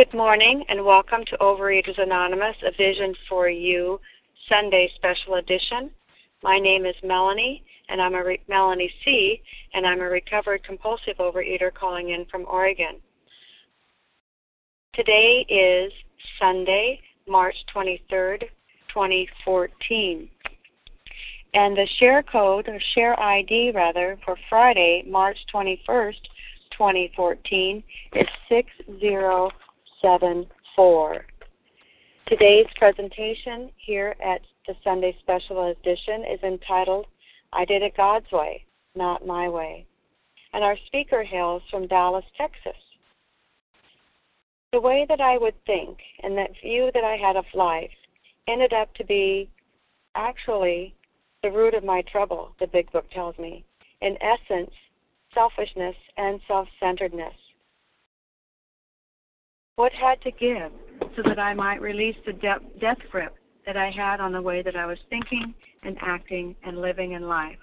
Good morning and welcome to Overeaters Anonymous, a Vision for You Sunday Special Edition. My name is Melanie, and I'm a re- Melanie C, and I'm a recovered compulsive overeater calling in from Oregon. Today is Sunday, March 23rd, 2014. And the share code, or share ID rather, for Friday, March 21st, 2014 is 6074. Today's presentation here at the Sunday Special Edition is entitled I Did It God's Way, Not My Way. And our speaker hails from Dallas, Texas. The way that I would think and that view that I had of life ended up to be actually the root of my trouble, the big book tells me. In essence, selfishness and self centeredness. What had to give so that I might release the de- death grip that I had on the way that I was thinking and acting and living in life,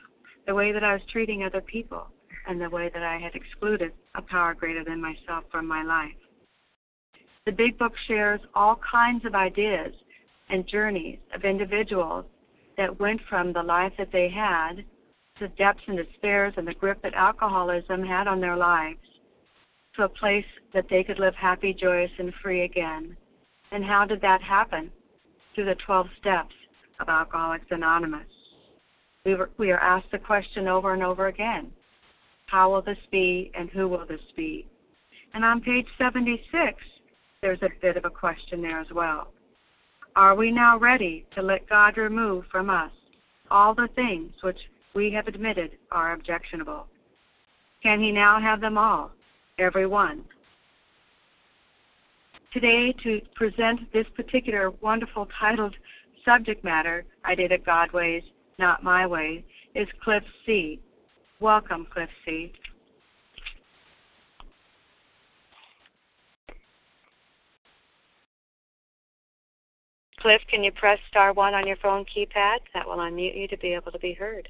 the way that I was treating other people, and the way that I had excluded a power greater than myself from my life. The Big Book shares all kinds of ideas and journeys of individuals that went from the life that they had to depths and despairs and the grip that alcoholism had on their lives to a place that they could live happy, joyous, and free again. And how did that happen? Through the 12 steps of Alcoholics Anonymous. We, were, we are asked the question over and over again How will this be, and who will this be? And on page 76, there's a bit of a question there as well. Are we now ready to let God remove from us all the things which we have admitted are objectionable? Can He now have them all, every one? Today, to present this particular wonderful titled subject matter, I did it God ways, not my way, is Cliff C. Welcome, Cliff C. Cliff, can you press star one on your phone keypad? That will unmute you to be able to be heard.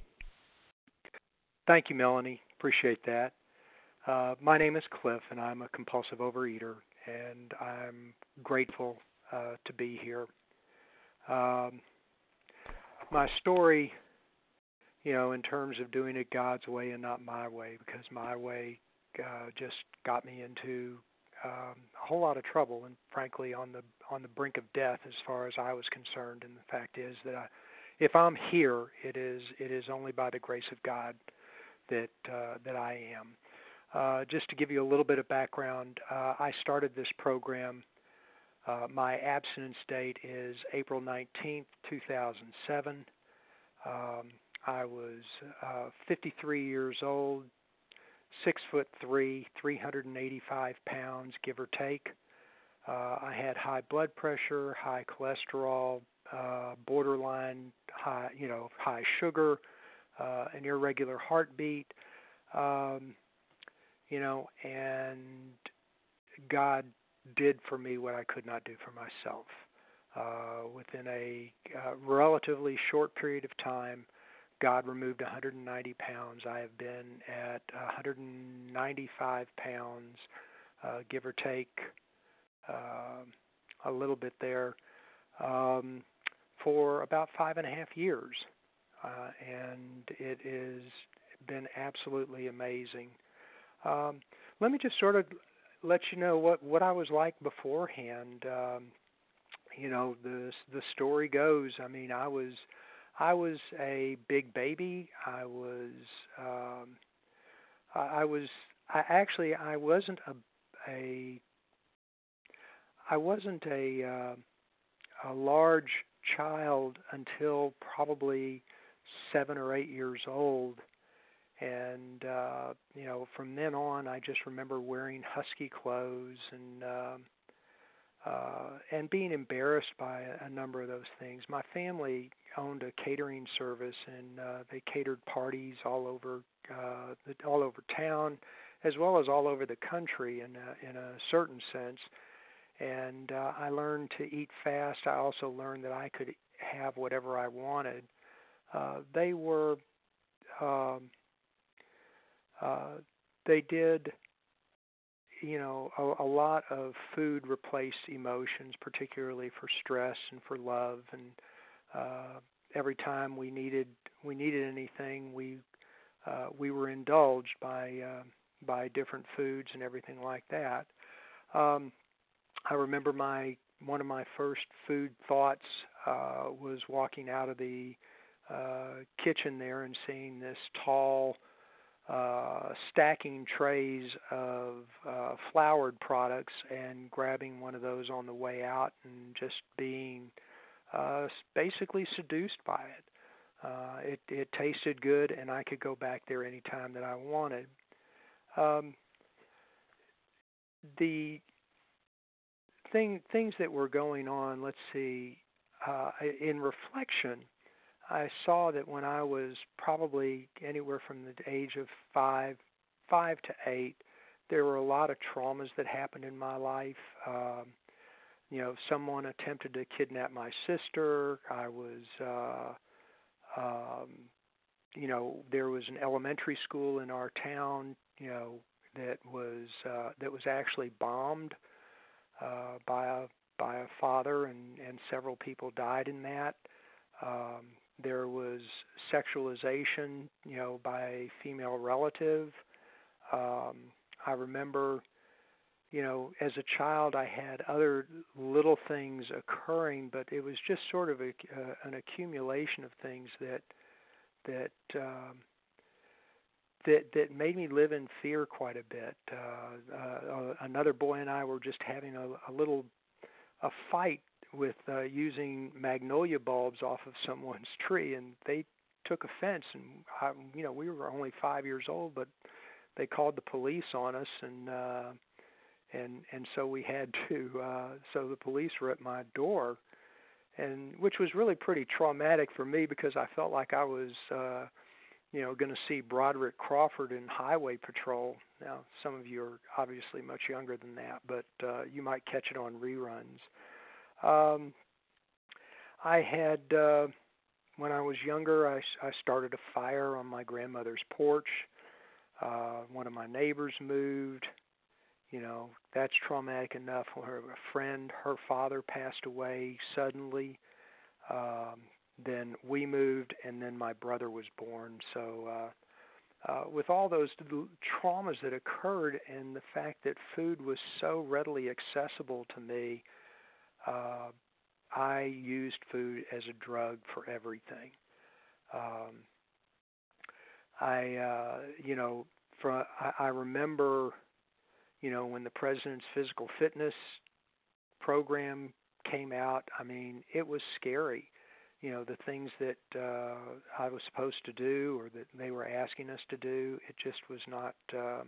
Thank you, Melanie. Appreciate that. Uh, my name is Cliff, and I'm a compulsive overeater, and I'm grateful uh, to be here. Um, my story, you know, in terms of doing it God's way and not my way, because my way uh, just got me into um, a whole lot of trouble, and frankly, on the on the brink of death, as far as I was concerned. And the fact is that I, if I'm here, it is it is only by the grace of God that uh, that I am. Uh, just to give you a little bit of background, uh, I started this program. Uh, my abstinence date is April 19th, 2007. Um, I was uh, 53 years old, six foot three, 385 pounds, give or take. Uh, I had high blood pressure, high cholesterol, borderline high, you know, high sugar, an irregular heartbeat, um, you know, and God did for me what I could not do for myself. Uh, within a uh, relatively short period of time, God removed 190 pounds. I have been at 195 pounds, uh, give or take uh, a little bit there, um, for about five and a half years uh, and it has been absolutely amazing. Um, let me just sort of let you know what what I was like beforehand. Um, you know, the the story goes. I mean, I was I was a big baby. I was um, I, I was I actually I wasn't a a I wasn't a uh, a large child until probably seven or eight years old and uh you know from then on i just remember wearing husky clothes and um uh and being embarrassed by a, number of those things. My family owned a catering service and uh they catered parties all over uh the, all over town as well as all over the country in a, in a certain sense. And uh I learned to eat fast. I also learned that I could have whatever I wanted. Uh, they were um, uh, they did you know, a, a lot of food replaced emotions, particularly for stress and for love. And uh, every time we needed we needed anything, we uh, we were indulged by uh, by different foods and everything like that. Um, I remember my one of my first food thoughts uh, was walking out of the uh, kitchen there and seeing this tall uh, stacking trays of uh, floured products and grabbing one of those on the way out and just being uh, basically seduced by it. Uh, it it tasted good, and I could go back there anytime that I wanted. Um, the thing things that were going on. Let's see. Uh, in reflection, I saw that when I was probably anywhere from the age of five, five to eight, there were a lot of traumas that happened in my life. Um, you know, someone attempted to kidnap my sister. I was, uh, um, you know, there was an elementary school in our town, you know, that was uh, that was actually bombed uh, by a by a father, and and several people died in that. Um, there was sexualization, you know, by a female relative. Um, I remember, you know, as a child, I had other little things occurring, but it was just sort of a, uh, an accumulation of things that that um, that that made me live in fear quite a bit. Uh, uh, another boy and I were just having a, a little a fight with uh, using magnolia bulbs off of someone's tree, and they took offense. And I, you know, we were only five years old, but they called the police on us, and uh, and and so we had to. Uh, so the police were at my door, and which was really pretty traumatic for me because I felt like I was. Uh, you know, going to see Broderick Crawford in Highway Patrol. Now, some of you are obviously much younger than that, but uh, you might catch it on reruns. Um, I had uh, when I was younger, I, I started a fire on my grandmother's porch. Uh, one of my neighbors moved. You know, that's traumatic enough. Her a friend, her father passed away suddenly. Um, then we moved, and then my brother was born. So, uh, uh, with all those traumas that occurred, and the fact that food was so readily accessible to me, uh, I used food as a drug for everything. Um, I, uh, you know, I, I remember, you know, when the president's physical fitness program came out. I mean, it was scary. You know, the things that uh, I was supposed to do or that they were asking us to do, it just was not. Uh,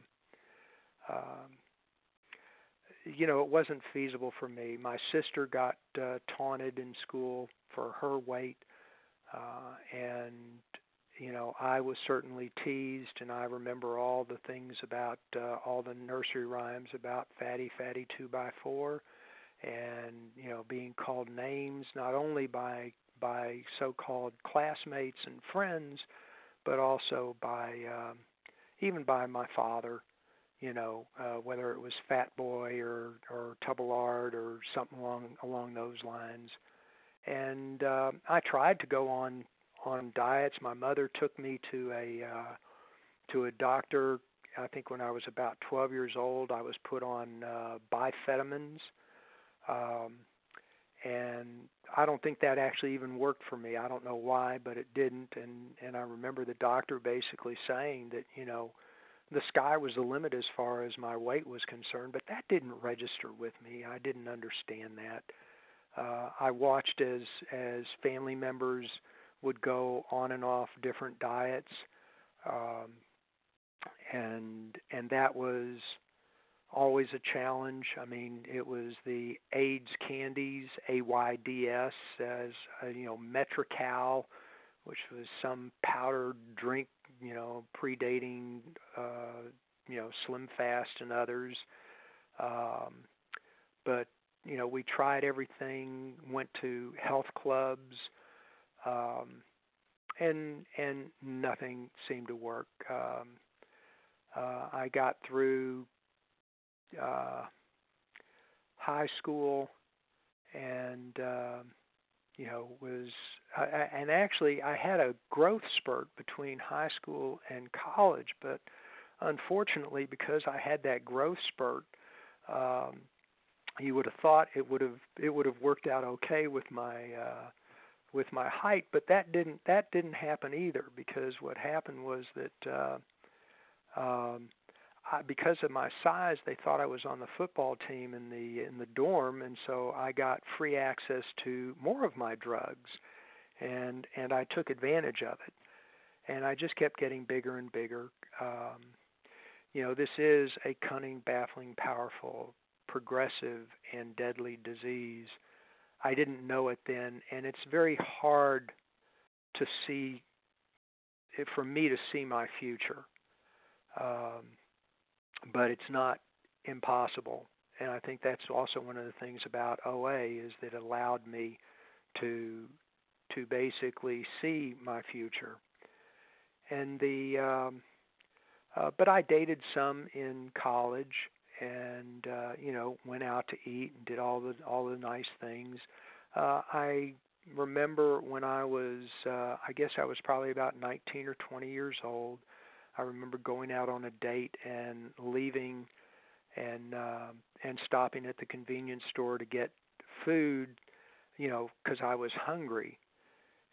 you know, it wasn't feasible for me. My sister got uh, taunted in school for her weight, uh, and you know, I was certainly teased, and I remember all the things about uh, all the nursery rhymes about fatty, fatty two by four, and you know, being called names not only by by so-called classmates and friends, but also by um, even by my father you know, uh, whether it was Fat Boy or or Tubalard or something along along those lines. And uh, I tried to go on on diets. My mother took me to a uh, to a doctor. I think when I was about 12 years old, I was put on uh, biphetamines, um, and I don't think that actually even worked for me. I don't know why, but it didn't. And and I remember the doctor basically saying that you know the sky was the limit as far as my weight was concerned, but that didn't register with me. I didn't understand that. Uh, I watched as as family members would go on and off different diets, um, and and that was always a challenge. I mean, it was the AIDS candies, AYDS, as uh, you know, Metrocal, which was some powdered drink you know, predating, uh, you know, Slim Fast and others. Um, but you know, we tried everything, went to health clubs, um, and and nothing seemed to work. Um, uh, I got through uh, high school and uh, you know was I, and actually I had a growth spurt between high school and college, but unfortunately because I had that growth spurt, um, you would have thought it would have it would have worked out okay with my uh, with my height, but that didn't that didn't happen either because what happened was that uh, um, I, because of my size, they thought I was on the football team in the in the dorm, and so I got free access to more of my drugs, and and I took advantage of it, and I just kept getting bigger and bigger. Um, you know, this is a cunning, baffling, powerful, progressive, and deadly disease. I didn't know it then, and it's very hard to see, for me to see my future. Um, but it's not impossible. And I think that's also one of the things about OA is that it allowed me to to basically see my future. And the um, uh, but I dated some in college and uh, you know went out to eat and did all the all the nice things. Uh, I remember when I was uh, I guess I was probably about 19 or 20 years old. I remember going out on a date and leaving and uh, and stopping at the convenience store to get food, you know, because I was hungry.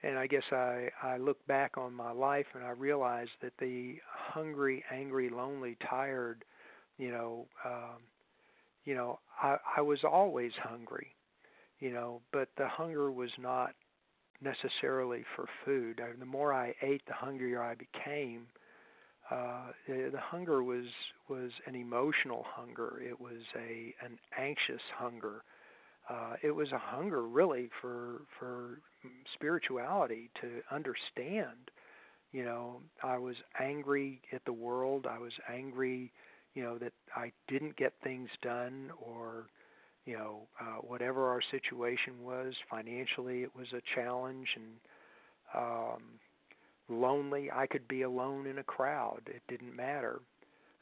And I guess I I look back on my life and I realized that the hungry, angry, lonely, tired, you know, um, you know, I I was always hungry, you know, but the hunger was not necessarily for food. I, the more I ate, the hungrier I became uh, the, the hunger was was an emotional hunger. It was a an anxious hunger. Uh, it was a hunger really for for spirituality to understand. You know, I was angry at the world. I was angry, you know, that I didn't get things done or you know, uh, whatever our situation was financially, it was a challenge, and um, lonely, I could be alone in a crowd. It didn't matter.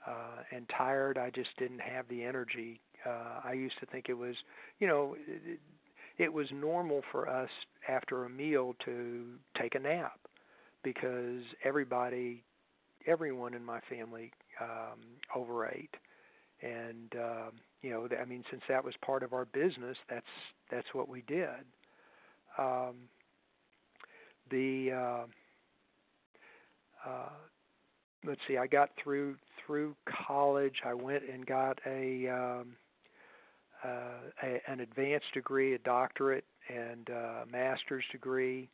Uh, and tired, I just didn't have the energy. Uh, I used to think it was, you know, it, it was normal for us after a meal to take a nap because everybody, everyone in my family um, overate. And uh, you know, I mean, since that was part of our business, that's that's what we did. Um, the uh, uh, let's see, I got through through college. I went and got a, um, a an advanced degree, a doctorate, and a master's degree.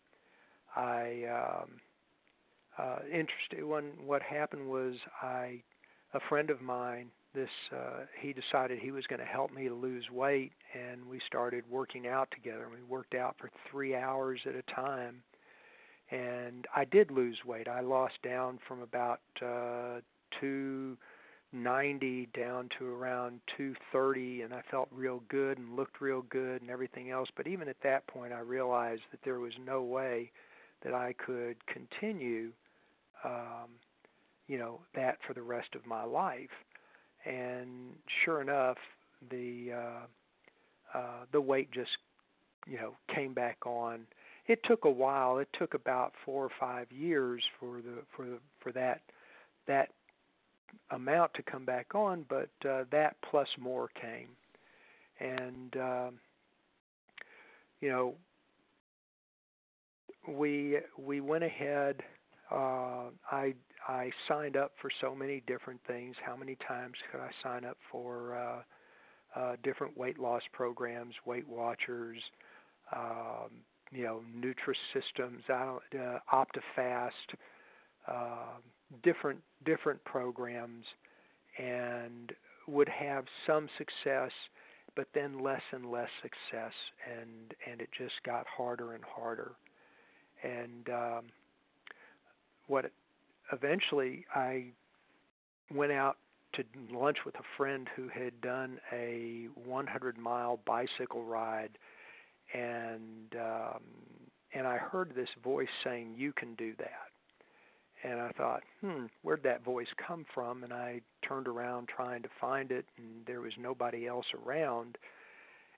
I um, uh, interested. When what happened was, I a friend of mine. This uh, he decided he was going to help me to lose weight, and we started working out together. We worked out for three hours at a time and I did lose weight. I lost down from about uh, 290 down to around 230, and I felt real good and looked real good and everything else. But even at that point, I realized that there was no way that I could continue, um, you know, that for the rest of my life. And sure enough, the uh, uh, the weight just, you know, came back on it took a while. It took about four or five years for the for the, for that that amount to come back on, but uh, that plus more came, and uh, you know we we went ahead. Uh, I I signed up for so many different things. How many times could I sign up for uh, uh, different weight loss programs, Weight Watchers, um, you know, Nutrisystems, uh, OptiFast, uh, different different programs, and would have some success, but then less and less success, and and it just got harder and harder, and um, what eventually I went out to lunch with a friend who had done a 100 mile bicycle ride and um, and I heard this voice saying, "You can do that." And I thought, hmm, where'd that voice come from? And I turned around trying to find it, and there was nobody else around.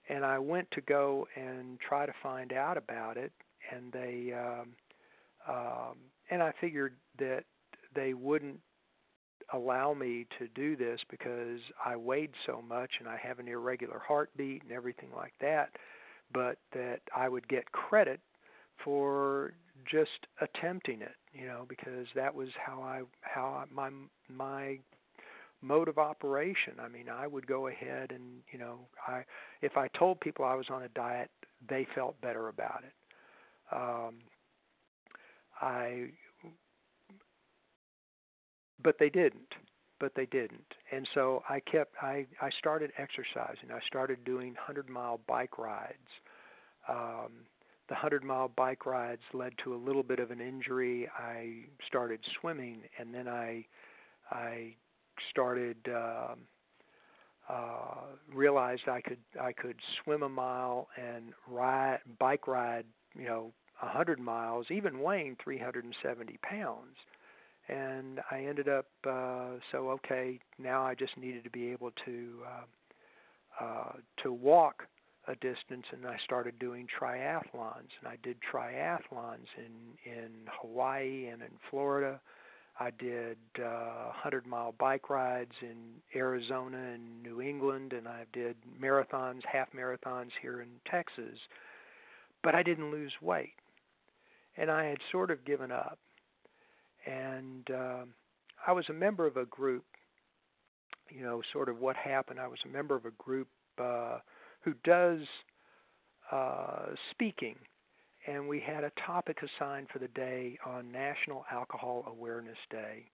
And I went to go and try to find out about it, and they, um, um, and I figured that they wouldn't allow me to do this because I weighed so much and I have an irregular heartbeat and everything like that, but that I would get credit for just attempting it, you know, because that was how I how I, my my mode of operation. I mean, I would go ahead and, you know, I if I told people I was on a diet, they felt better about it. Um I but they didn't but they didn't and so i kept i i started exercising i started doing hundred mile bike rides um the hundred mile bike rides led to a little bit of an injury i started swimming and then i i started um uh realized i could i could swim a mile and ride bike ride you know a hundred miles even weighing three hundred and seventy pounds and I ended up uh, so okay. Now I just needed to be able to uh, uh, to walk a distance, and I started doing triathlons. And I did triathlons in in Hawaii and in Florida. I did uh, 100 mile bike rides in Arizona and New England, and I did marathons, half marathons here in Texas. But I didn't lose weight, and I had sort of given up and um, I was a member of a group. You know, sort of what happened. I was a member of a group uh, who does uh, speaking, and we had a topic assigned for the day on National Alcohol Awareness Day,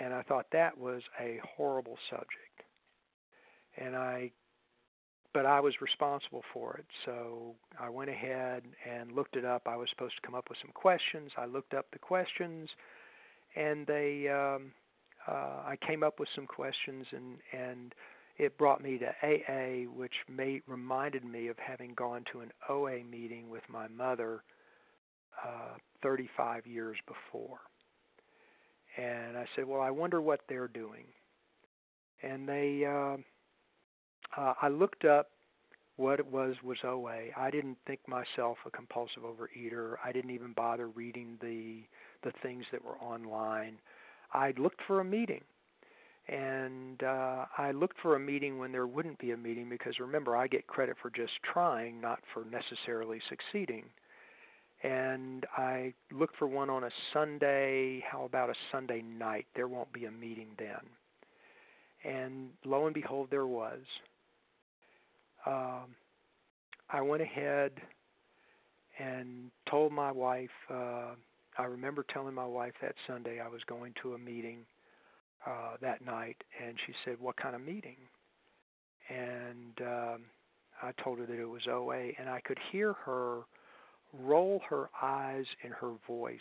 and I thought that was a horrible subject, and I. But I was responsible for it, so I went ahead and looked it up. I was supposed to come up with some questions. I looked up the questions and they um, uh, I came up with some questions and and it brought me to AA, which reminded me of having gone to an OA meeting with my mother uh, 35 years before. And I said, well, I wonder what they're doing. And they, uh, uh, I looked up what it was was OA. I didn't think myself a compulsive overeater. I didn't even bother reading the the things that were online. I looked for a meeting. And uh, I looked for a meeting when there wouldn't be a meeting because remember, I get credit for just trying, not for necessarily succeeding. And I looked for one on a Sunday. How about a Sunday night? There won't be a meeting then. And lo and behold, there was. Um, I went ahead and told my wife, uh, I remember telling my wife that Sunday I was going to a meeting uh, that night, and she said, "What kind of meeting?" And um, I told her that it was OA, and I could hear her roll her eyes in her voice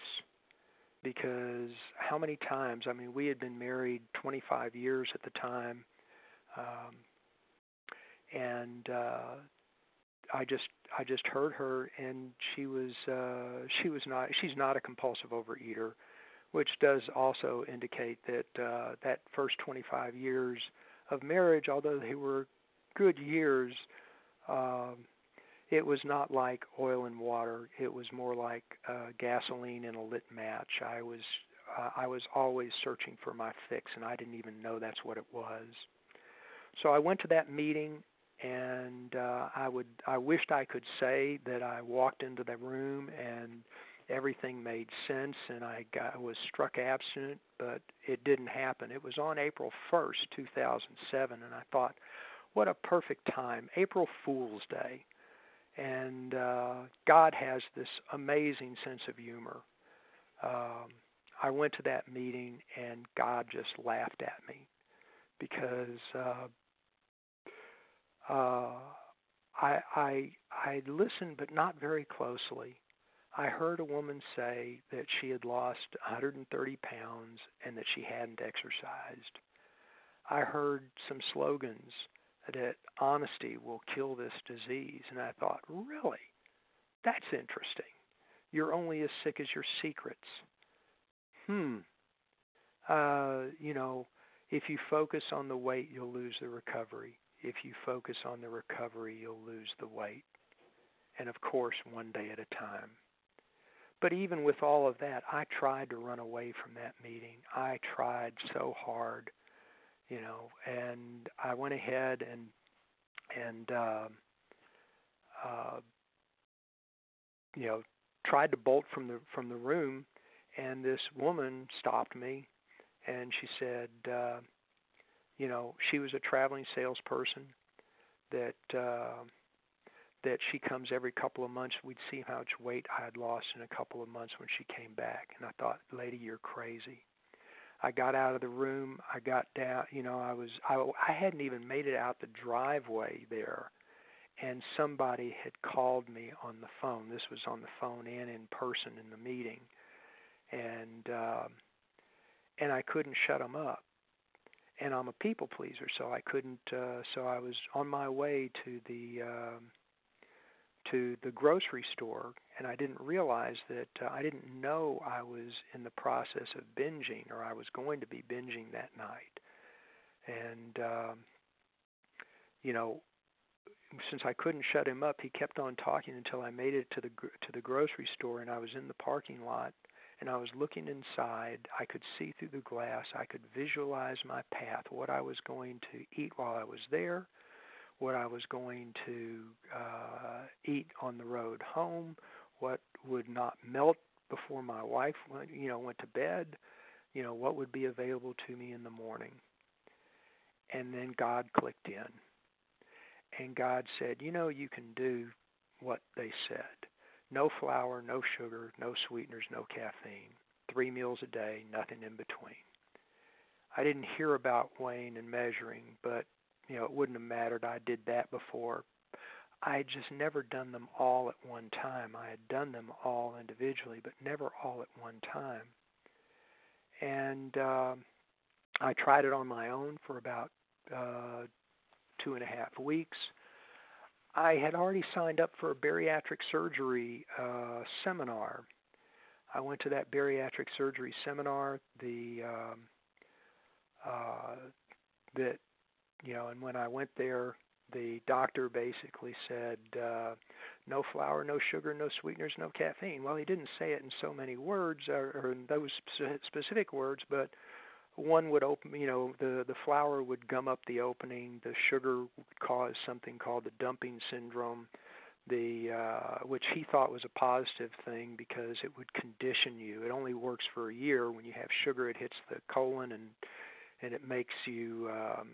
because how many times? I mean, we had been married 25 years at the time, um, and uh, I just I just heard her, and she was uh, she was not she's not a compulsive overeater, which does also indicate that uh, that first 25 years of marriage, although they were good years, um, it was not like oil and water. It was more like uh, gasoline in a lit match. I was uh, I was always searching for my fix, and I didn't even know that's what it was. So I went to that meeting and uh, I would I wished I could say that I walked into the room and everything made sense and I got was struck abstinent, but it didn't happen. It was on April 1st, 2007, and I thought, what a perfect time, April Fool's Day. And uh, God has this amazing sense of humor. Um, I went to that meeting and God just laughed at me because uh, uh, I, I I listened, but not very closely. I heard a woman say that she had lost 130 pounds and that she hadn't exercised. I heard some slogans that honesty will kill this disease, and I thought, really, that's interesting. You're only as sick as your secrets. hmm, uh, you know, if you focus on the weight, you'll lose the recovery. If you focus on the recovery, you'll lose the weight. And of course, one day at a time. But even with all of that, I tried to run away from that meeting. I tried so hard, you know, and I went ahead and and uh, uh, you know tried to bolt from the from the room, and this woman stopped me, and she said, uh, you know, she was a traveling salesperson that. Uh, that she comes every couple of months. We'd see how much weight I had lost in a couple of months when she came back. And I thought, lady, you're crazy. I got out of the room. I got down. You know, I was I, I hadn't even made it out the driveway there, and somebody had called me on the phone. This was on the phone and in person in the meeting, and uh, and I couldn't shut them up. And I'm a people pleaser, so I couldn't. Uh, so I was on my way to the. Uh, to the grocery store and I didn't realize that uh, I didn't know I was in the process of binging or I was going to be binging that night. And um you know, since I couldn't shut him up, he kept on talking until I made it to the to the grocery store and I was in the parking lot and I was looking inside. I could see through the glass. I could visualize my path, what I was going to eat while I was there what I was going to uh, eat on the road home, what would not melt before my wife went, you know, went to bed, you know, what would be available to me in the morning. And then God clicked in. And God said, "You know, you can do what they said. No flour, no sugar, no sweeteners, no caffeine. 3 meals a day, nothing in between." I didn't hear about weighing and measuring, but you know, it wouldn't have mattered. I did that before. I had just never done them all at one time. I had done them all individually, but never all at one time. And uh, I tried it on my own for about uh, two and a half weeks. I had already signed up for a bariatric surgery uh, seminar. I went to that bariatric surgery seminar. The um, uh, that you know, and when I went there, the doctor basically said, uh, no flour, no sugar, no sweeteners, no caffeine. Well, he didn't say it in so many words or, or in those specific words, but one would open, you know, the the flour would gum up the opening. The sugar would cause something called the dumping syndrome, the uh, which he thought was a positive thing because it would condition you. It only works for a year. When you have sugar, it hits the colon and and it makes you um,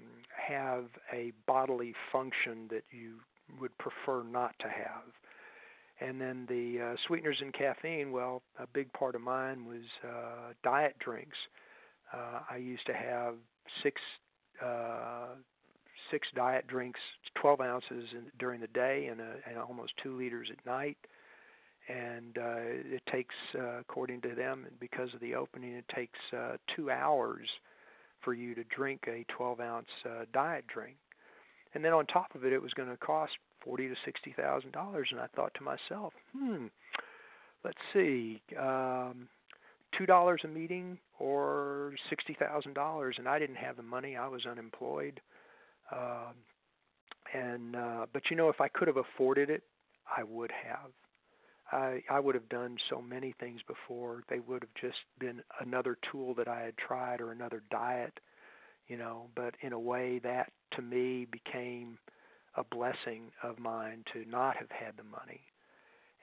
have a bodily function that you would prefer not to have. And then the uh, sweeteners and caffeine, well, a big part of mine was uh, diet drinks. Uh, I used to have six uh, six diet drinks, 12 ounces in, during the day, and, a, and almost two liters at night. And uh, it takes, uh, according to them, because of the opening, it takes uh, two hours for you to drink a 12 ounce uh, diet drink. And then on top of it, it was going to cost forty to sixty thousand dollars. And I thought to myself, hmm, let's see, um, two dollars a meeting or sixty thousand dollars. And I didn't have the money; I was unemployed. Uh, and uh, but you know, if I could have afforded it, I would have. I I would have done so many things before. They would have just been another tool that I had tried or another diet, you know. But in a way, that to me became a blessing of mine to not have had the money.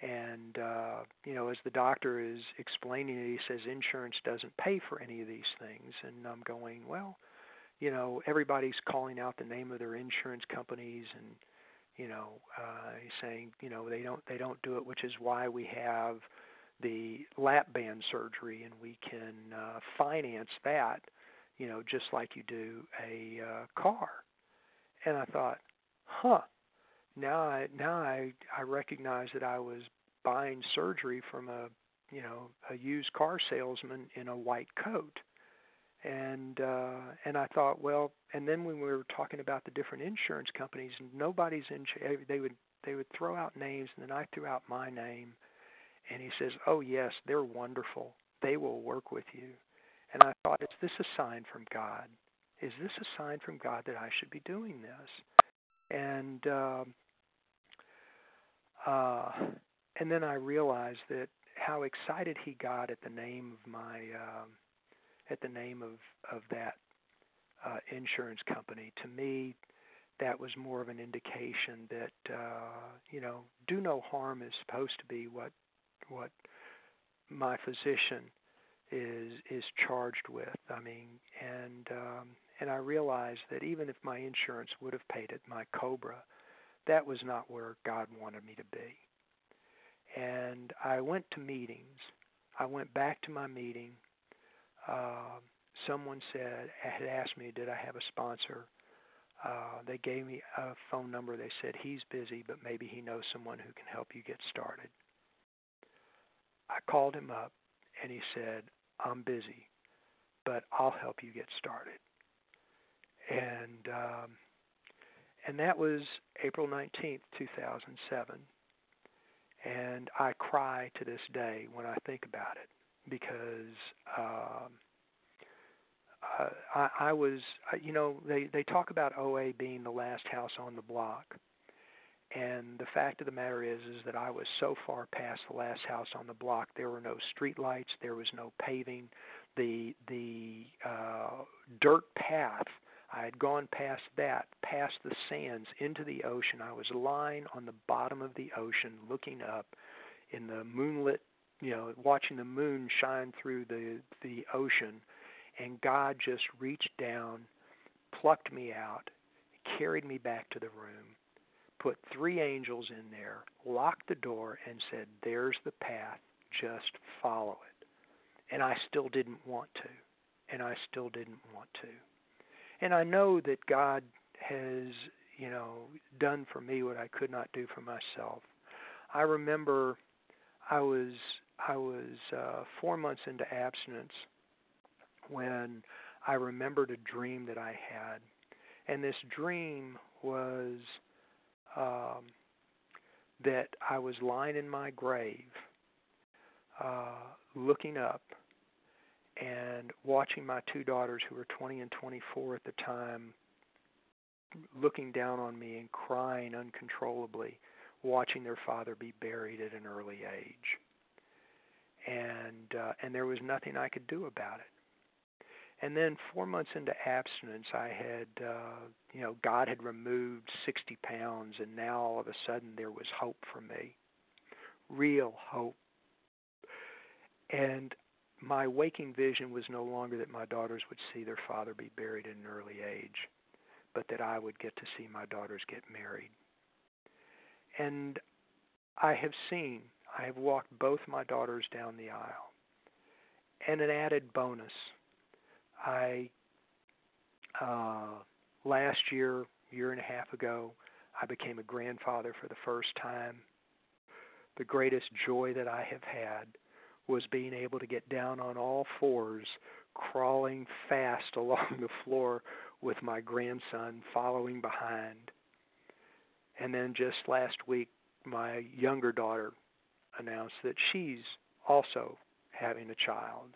And uh, you know, as the doctor is explaining it, he says insurance doesn't pay for any of these things, and I'm going, well, you know, everybody's calling out the name of their insurance companies and you know uh, he's saying you know they don't they don't do it which is why we have the lap band surgery and we can uh, finance that you know just like you do a uh, car. And i thought huh. Now i now i i recognize that i was buying surgery from a you know a used car salesman in a white coat and uh, and I thought, well, and then when we were talking about the different insurance companies, nobody's in. They would they would throw out names, and then I threw out my name, and he says, oh yes, they're wonderful. they will work with you. And I thought, is this a sign from God? Is this a sign from God that I should be doing this? And uh, uh, and then I realized that how excited he got at the name of my um, at the name of of that uh, insurance company. To me, that was more of an indication that uh, you know, do no harm is supposed to be what what my physician is is charged with. I mean, and um, and I realized that even if my insurance would have paid it, my Cobra, that was not where God wanted me to be. And I went to meetings. I went back to my meeting. Uh, someone said had asked me, did I have a sponsor? Uh, they gave me a phone number. They said he's busy, but maybe he knows someone who can help you get started. I called him up, and he said, "I'm busy, but I'll help you get started." And um, and that was April 19th, 2007. And I cry to this day when I think about it because uh, I, I was, you know, they they talk about OA being the last house on the block, and the fact of the matter is, is that I was so far past the last house on the block. There were no street lights. There was no paving. The the uh, dirt path. I had gone past that, past the sands, into the ocean. I was lying on the bottom of the ocean, looking up in the moonlit, you know, watching the moon shine through the the ocean, and God just reached down, plucked me out, carried me back to the room put three angels in there, locked the door, and said, There's the path, just follow it. And I still didn't want to. And I still didn't want to. And I know that God has, you know, done for me what I could not do for myself. I remember I was I was uh, four months into abstinence when I remembered a dream that I had, and this dream was um, that I was lying in my grave, uh, looking up and watching my two daughters, who were 20 and 24 at the time, looking down on me and crying uncontrollably, watching their father be buried at an early age. And uh, and there was nothing I could do about it. And then four months into abstinence, I had, uh, you know, God had removed 60 pounds, and now all of a sudden there was hope for me, real hope. And my waking vision was no longer that my daughters would see their father be buried at an early age, but that I would get to see my daughters get married. And I have seen, I have walked both my daughters down the aisle. And an added bonus I uh, last year, year and a half ago, I became a grandfather for the first time. The greatest joy that I have had was being able to get down on all fours, crawling fast along the floor with my grandson following behind. And then just last week, my younger daughter announced that she's also having a child.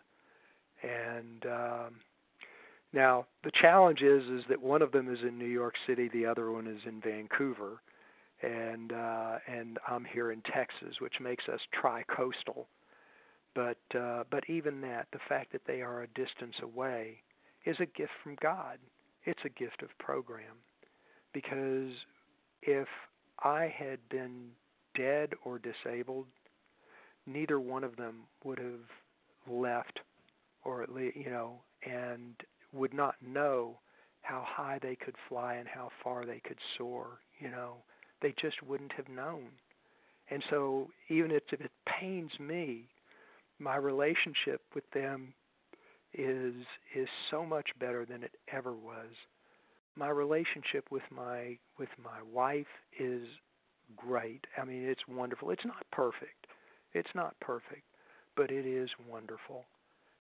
And um, now, the challenge is is that one of them is in New York City, the other one is in Vancouver, and uh, and I'm here in Texas, which makes us tri-coastal. But uh, but even that, the fact that they are a distance away, is a gift from God. It's a gift of program, because if I had been dead or disabled, neither one of them would have left, or at least you know, and would not know how high they could fly and how far they could soar. You know, they just wouldn't have known. And so, even if it pains me, my relationship with them is is so much better than it ever was. My relationship with my with my wife is great. I mean, it's wonderful. It's not perfect. It's not perfect, but it is wonderful.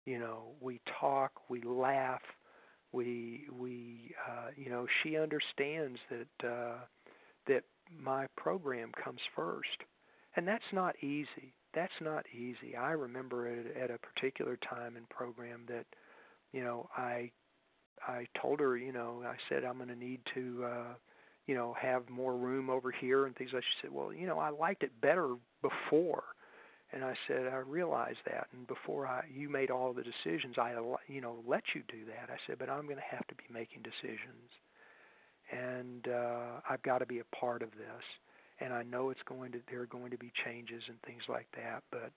You know, we talk, we laugh, we we uh, you know she understands that uh, that my program comes first, and that's not easy. that's not easy. I remember it at a particular time in program that, you know, I I told her, you know, I said I'm going to need to, uh, you know, have more room over here and things like. She said, well, you know, I liked it better before, and I said I realized that, and before I you made all the decisions, I, you know, let you do that. I said, but I'm going to have to be making decisions, and uh, I've got to be a part of this, and I know it's going to there are going to be changes and things like that, but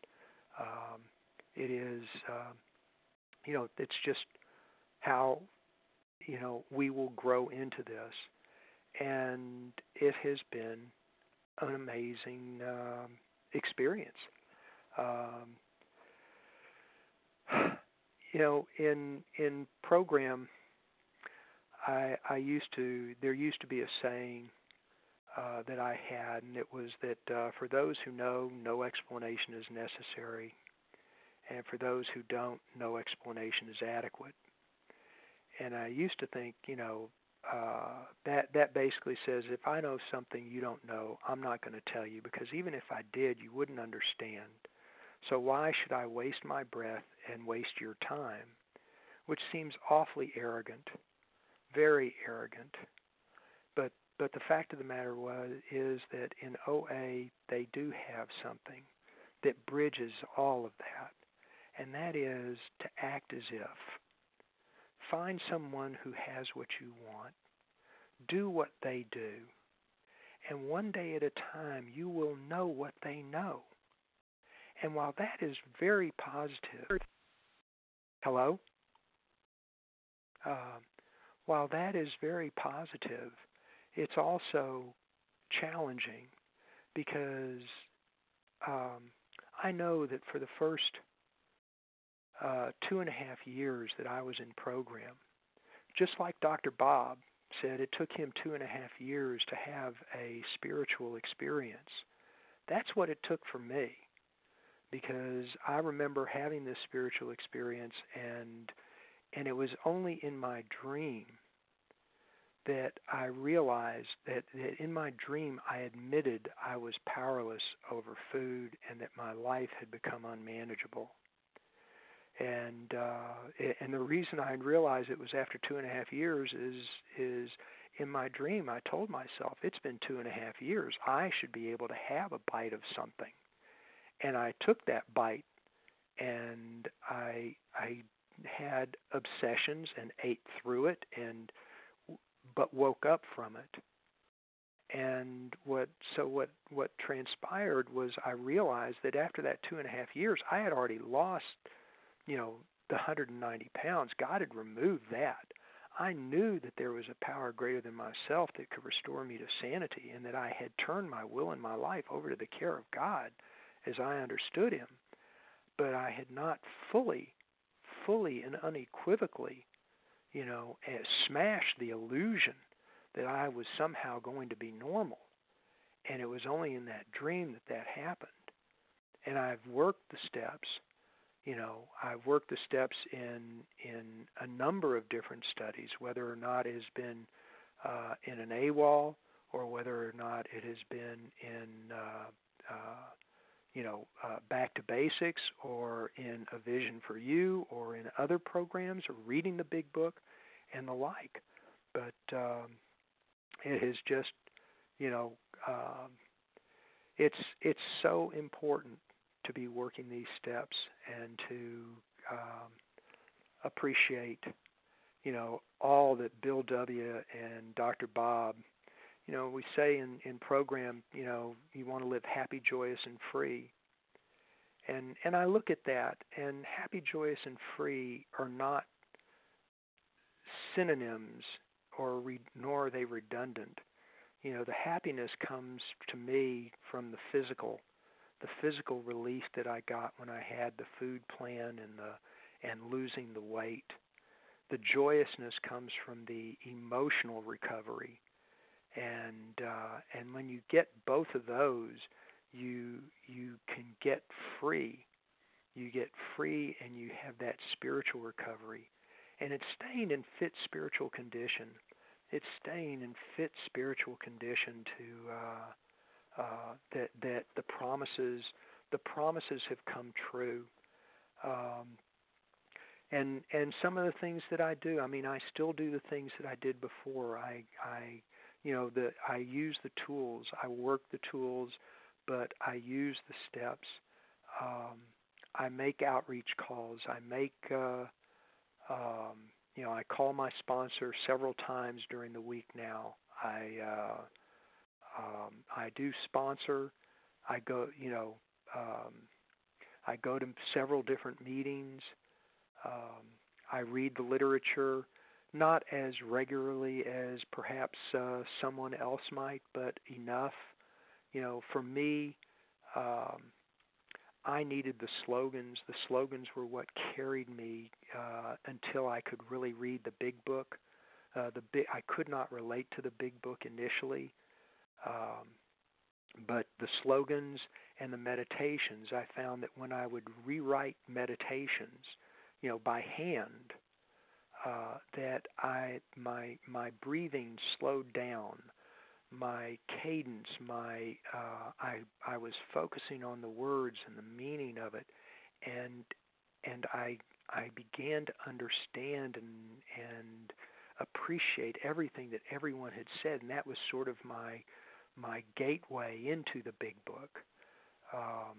um, it is, uh, you know, it's just how you know, we will grow into this. And it has been an amazing um, experience. Um, you know, in in program, I I used to there used to be a saying uh, that I had, and it was that uh, for those who know, no explanation is necessary, and for those who don't, no explanation is adequate and I used to think, you know, uh, that that basically says if I know something you don't know, I'm not going to tell you because even if I did, you wouldn't understand. So why should I waste my breath and waste your time? Which seems awfully arrogant, very arrogant. But but the fact of the matter was is that in OA they do have something that bridges all of that, and that is to act as if Find someone who has what you want. Do what they do. And one day at a time, you will know what they know. And while that is very positive, hello? Uh, while that is very positive, it's also challenging because um, I know that for the first uh, two and a half years that I was in program, just like Dr. Bob said, it took him two and a half years to have a spiritual experience. That's what it took for me because I remember having this spiritual experience and and it was only in my dream that I realized that, that in my dream I admitted I was powerless over food and that my life had become unmanageable and uh, and the reason I realized it was after two and a half years is is in my dream I told myself it's been two and a half years. I should be able to have a bite of something, and I took that bite, and I I had obsessions and ate through it and but woke up from it. And what so what what transpired was I realized that after that two and a half years I had already lost you know, the 190 pounds, God had removed that. I knew that there was a power greater than myself that could restore me to sanity and that I had turned my will and my life over to the care of God as I understood Him. But I had not fully, fully and unequivocally, you know, eh, smashed the illusion that I was somehow going to be normal. And it was only in that dream that that happened. And I've worked the steps you know, I've worked the steps in in a number of different studies, whether or not it has been uh, in an AWOL or whether or not it has been in uh, uh, you know uh, back to basics or in a vision for you or in other programs or reading the big book and the like. But um, it has just you know um, it's it's so important to be working these steps and to um, appreciate, you know, all that Bill W. and Dr. Bob, you know, we say in, in program, you know, you want to live happy, joyous, and free. And and I look at that, and happy, joyous, and free are not synonyms, or re, nor are they redundant. You know, the happiness comes to me from the physical the physical relief that I got when I had the food plan and the and losing the weight. The joyousness comes from the emotional recovery, and uh, and when you get both of those, you you can get free. You get free, and you have that spiritual recovery, and it's staying in fit spiritual condition. It's staying in fit spiritual condition to uh, uh, that that the promises the promises have come true. Um, and and some of the things that I do, I mean, I still do the things that I did before. I I you know the I use the tools, I work the tools, but I use the steps. Um, I make outreach calls. I make uh, um, you know I call my sponsor several times during the week now. I uh, um, I do sponsor. I go you know um, I go to several different meetings. Um, I read the literature, not as regularly as perhaps uh, someone else might, but enough. You know, for me, um, I needed the slogans. The slogans were what carried me uh, until I could really read the big book. Uh, the I could not relate to the big book initially, um, but the slogans and the meditations, I found that when I would rewrite meditations, you know, by hand, uh, that I my my breathing slowed down, my cadence, my uh, I I was focusing on the words and the meaning of it, and and I I began to understand and and appreciate everything that everyone had said, and that was sort of my my gateway into the big book. Um,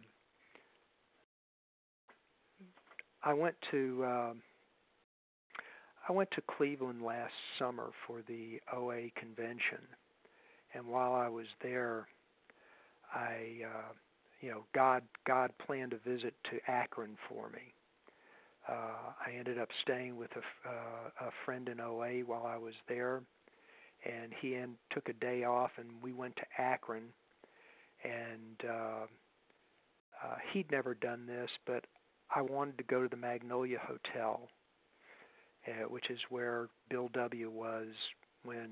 I went to um, I went to Cleveland last summer for the OA convention, and while I was there, I uh, you know God God planned a visit to Akron for me. Uh, I ended up staying with a, uh, a friend in OA while I was there, and he en- took a day off, and we went to Akron. And uh, uh, he'd never done this, but I wanted to go to the Magnolia Hotel, uh, which is where Bill W. was when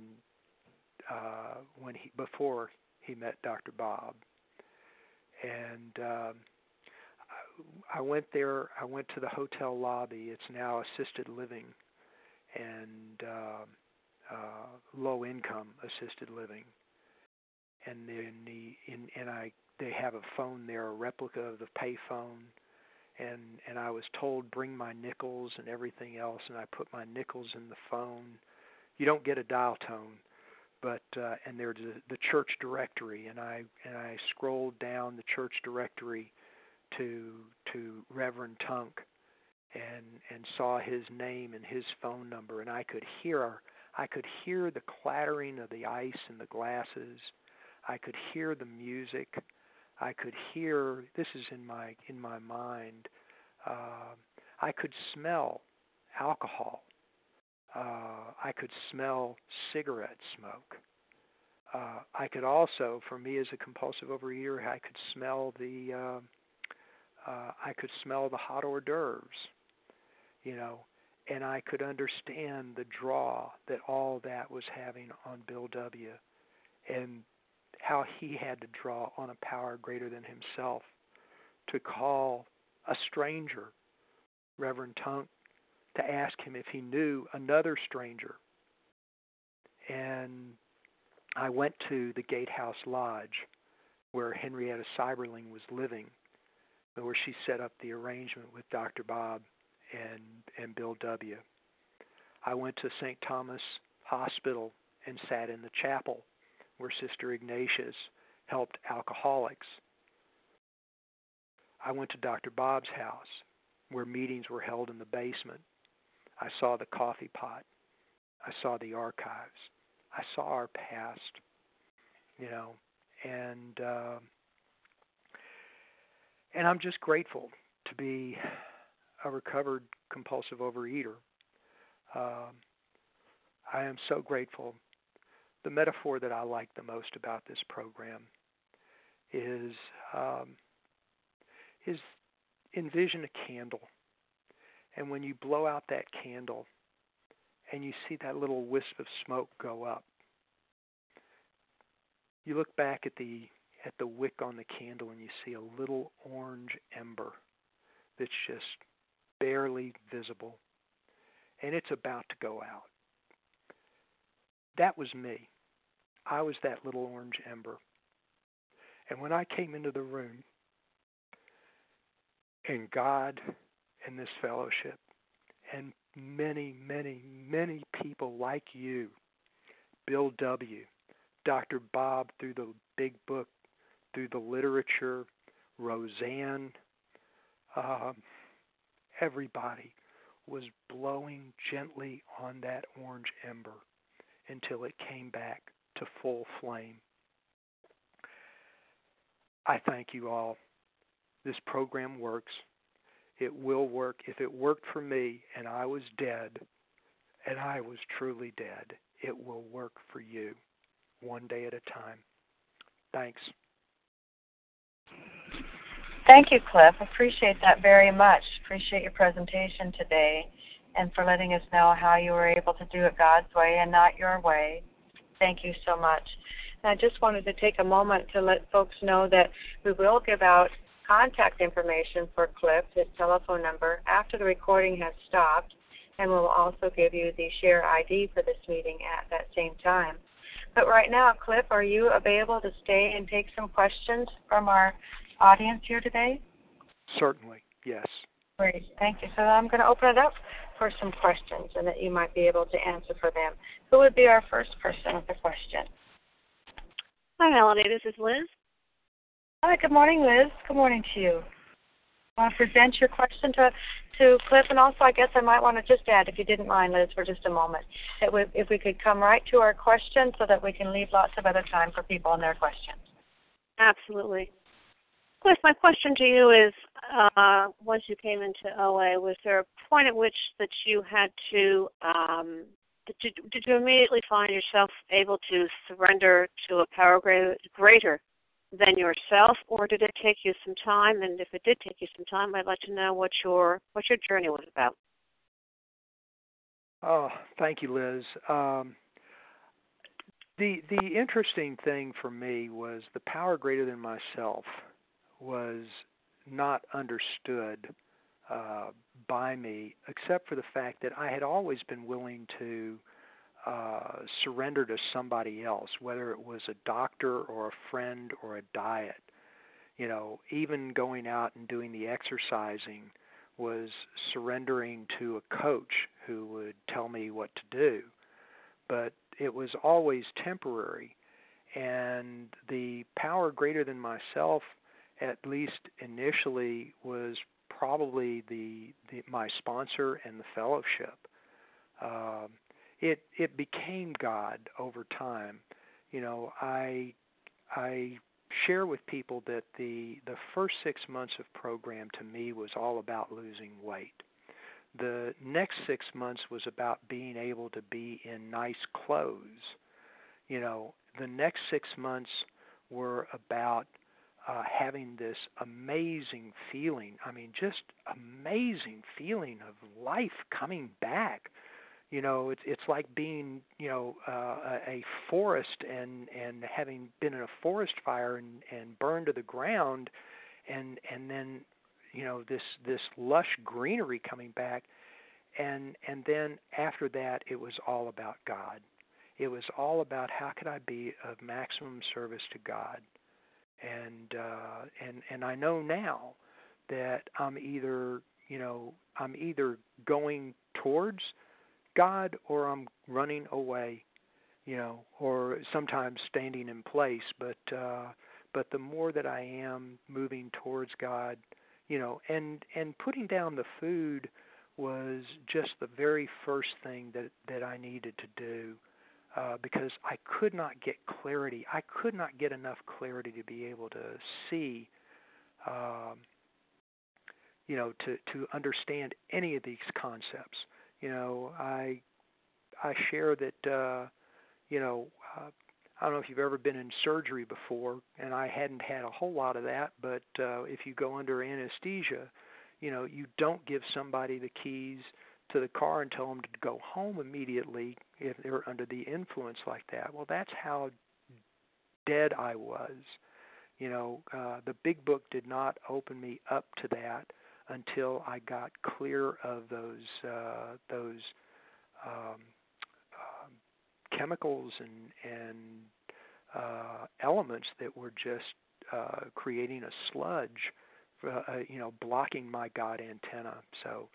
uh, when he before he met Dr. Bob, and um, I went there. I went to the hotel lobby. It's now assisted living, and uh, uh, low income assisted living, and then the in and I they have a phone there, a replica of the payphone and and I was told bring my nickels and everything else, and I put my nickels in the phone. You don't get a dial tone, but uh, and there's a, the church directory, and I and I scrolled down the church directory to to Reverend Tunk, and and saw his name and his phone number, and I could hear I could hear the clattering of the ice in the glasses. I could hear the music. I could hear this is in my in my mind. Uh, I could smell alcohol. Uh, I could smell cigarette smoke. Uh, I could also, for me as a compulsive overeater, I could smell the uh, uh, I could smell the hot hors d'oeuvres, you know, and I could understand the draw that all that was having on Bill W. And how he had to draw on a power greater than himself to call a stranger, Reverend Tunk, to ask him if he knew another stranger. And I went to the Gatehouse Lodge where Henrietta Seiberling was living, where she set up the arrangement with Dr. Bob and, and Bill W. I went to St. Thomas Hospital and sat in the chapel where Sister Ignatius helped alcoholics. I went to Dr. Bob's house where meetings were held in the basement. I saw the coffee pot. I saw the archives. I saw our past, you know, and uh, and I'm just grateful to be a recovered compulsive overeater. Um, I am so grateful the metaphor that I like the most about this program is um, is envision a candle, and when you blow out that candle, and you see that little wisp of smoke go up, you look back at the at the wick on the candle and you see a little orange ember that's just barely visible, and it's about to go out that was me. I was that little orange ember. And when I came into the room, and God and this fellowship and many, many, many people like you, Bill W., Dr. Bob through the big book, through the literature, Roseanne, uh, everybody was blowing gently on that orange ember until it came back to full flame. I thank you all. This program works. It will work. If it worked for me and I was dead, and I was truly dead, it will work for you one day at a time. Thanks. Thank you, Cliff. Appreciate that very much. Appreciate your presentation today and for letting us know how you were able to do it God's way and not your way. Thank you so much. And I just wanted to take a moment to let folks know that we will give out contact information for Cliff, his telephone number, after the recording has stopped, and we'll also give you the share ID for this meeting at that same time. But right now, Cliff, are you available to stay and take some questions from our audience here today? Certainly, yes. Great, thank you. So I'm going to open it up for some questions and that you might be able to answer for them. Who would be our first person with a question? Hi, Melanie. This is Liz. Hi, good morning, Liz. Good morning to you. Want to present your question to to Cliff, and also I guess I might want to just add, if you didn't mind, Liz, for just a moment, that we, if we could come right to our question, so that we can leave lots of other time for people and their questions. Absolutely. Cliff, my question to you is: uh, Once you came into OA, was there a point at which that you had to um, did, did you immediately find yourself able to surrender to a power greater than yourself, or did it take you some time? And if it did take you some time, I'd like to know what your what your journey was about. Oh, thank you, Liz. Um, the the interesting thing for me was the power greater than myself was not understood uh, by me, except for the fact that I had always been willing to uh, surrender to somebody else, whether it was a doctor or a friend or a diet. You know, even going out and doing the exercising was surrendering to a coach who would tell me what to do. But it was always temporary. And the power greater than myself, at least initially, was probably the, the my sponsor and the fellowship. Um, it it became God over time. You know, I I share with people that the the first six months of program to me was all about losing weight. The next six months was about being able to be in nice clothes. You know, the next six months were about uh, having this amazing feeling. I mean, just amazing feeling of life coming back. You know it's it's like being you know uh, a forest and and having been in a forest fire and and burned to the ground and and then you know this this lush greenery coming back. And and then after that it was all about God. It was all about how could I be of maximum service to God and uh and and I know now that I'm either you know I'm either going towards God or I'm running away, you know, or sometimes standing in place. But uh, but the more that I am moving towards God, you know, and and putting down the food was just the very first thing that that I needed to do. Uh, because I could not get clarity. I could not get enough clarity to be able to see, um, you know, to to understand any of these concepts you know, I I share that uh, you know uh, I don't know if you've ever been in surgery before, and I hadn't had a whole lot of that. But uh, if you go under anesthesia, you know, you don't give somebody the keys to the car and tell them to go home immediately if they're under the influence like that. Well, that's how dead I was. You know, uh, the big book did not open me up to that until I got clear of those uh, those um, uh, chemicals and and uh, elements that were just uh, creating a sludge uh, uh, you know, blocking my God antenna. So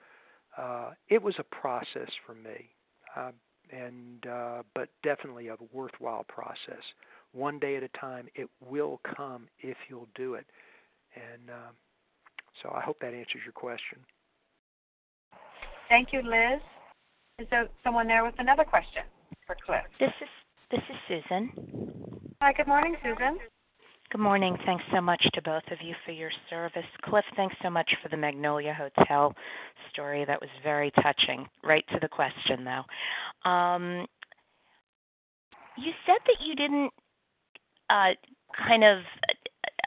uh, it was a process for me, uh, and uh, but definitely a worthwhile process. One day at a time, it will come if you'll do it. And uh, so I hope that answers your question. Thank you, Liz. Is there someone there with another question for Cliff? This is this is Susan. Hi, good morning, Susan. Good morning. Thanks so much to both of you for your service. Cliff, thanks so much for the Magnolia Hotel story. That was very touching. Right to the question, though. Um, you said that you didn't uh, kind of,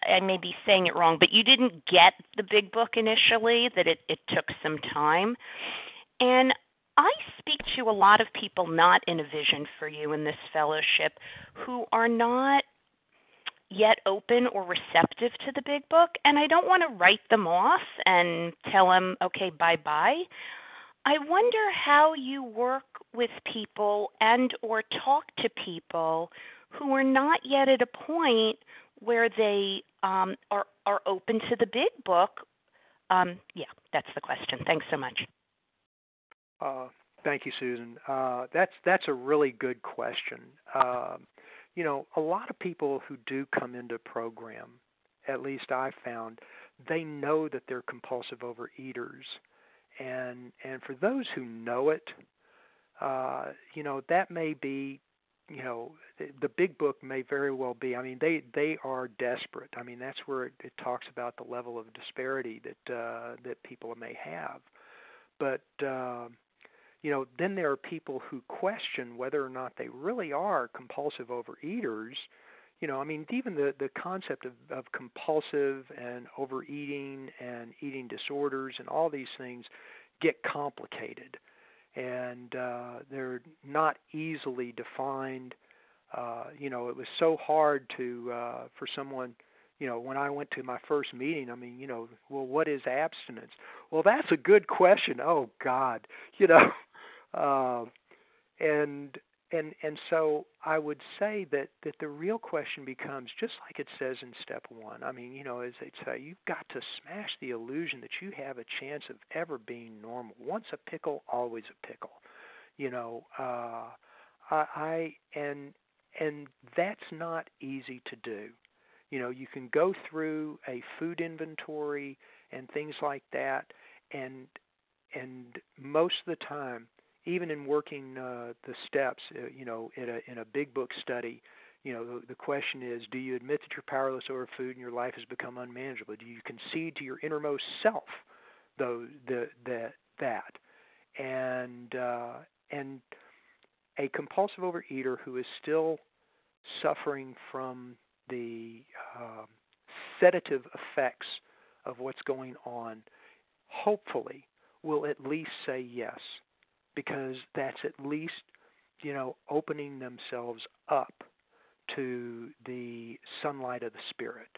I may be saying it wrong, but you didn't get the big book initially, that it, it took some time. And I speak to a lot of people not in a vision for you in this fellowship who are not yet open or receptive to the big book and I don't want to write them off and tell them okay bye bye. I wonder how you work with people and or talk to people who are not yet at a point where they um, are are open to the big book. Um, yeah, that's the question. Thanks so much. Uh, thank you, Susan. Uh, that's that's a really good question. Um, you know, a lot of people who do come into program, at least I found, they know that they're compulsive overeaters, and and for those who know it, uh, you know, that may be, you know, the, the big book may very well be. I mean, they they are desperate. I mean, that's where it, it talks about the level of disparity that uh, that people may have, but. Uh, you know, then there are people who question whether or not they really are compulsive overeaters. You know, I mean, even the the concept of, of compulsive and overeating and eating disorders and all these things get complicated, and uh, they're not easily defined. Uh, you know, it was so hard to uh, for someone you know, when I went to my first meeting, I mean, you know, well, what is abstinence? Well, that's a good question. Oh God, you know, uh, and and and so I would say that that the real question becomes just like it says in step one. I mean, you know, as they say, you've got to smash the illusion that you have a chance of ever being normal. Once a pickle, always a pickle. You know, uh, I, I and and that's not easy to do. You know, you can go through a food inventory and things like that, and and most of the time even in working uh, the steps, uh, you know, in a in a big book study, you know, the, the question is, do you admit that you're powerless over food and your life has become unmanageable? Do you concede to your innermost self, though, the, that, and uh, and a compulsive overeater who is still suffering from the uh, sedative effects of what's going on, hopefully will at least say yes because that's at least you know opening themselves up to the sunlight of the spirit.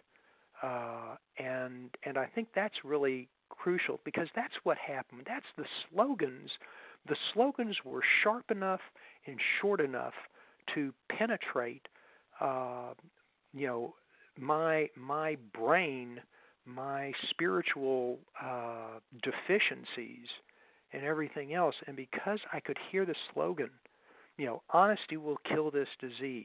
Uh, and and I think that's really crucial because that's what happened. That's the slogans. The slogans were sharp enough and short enough to penetrate uh, you know my my brain my spiritual uh, deficiencies and everything else. And because I could hear the slogan, you know, honesty will kill this disease.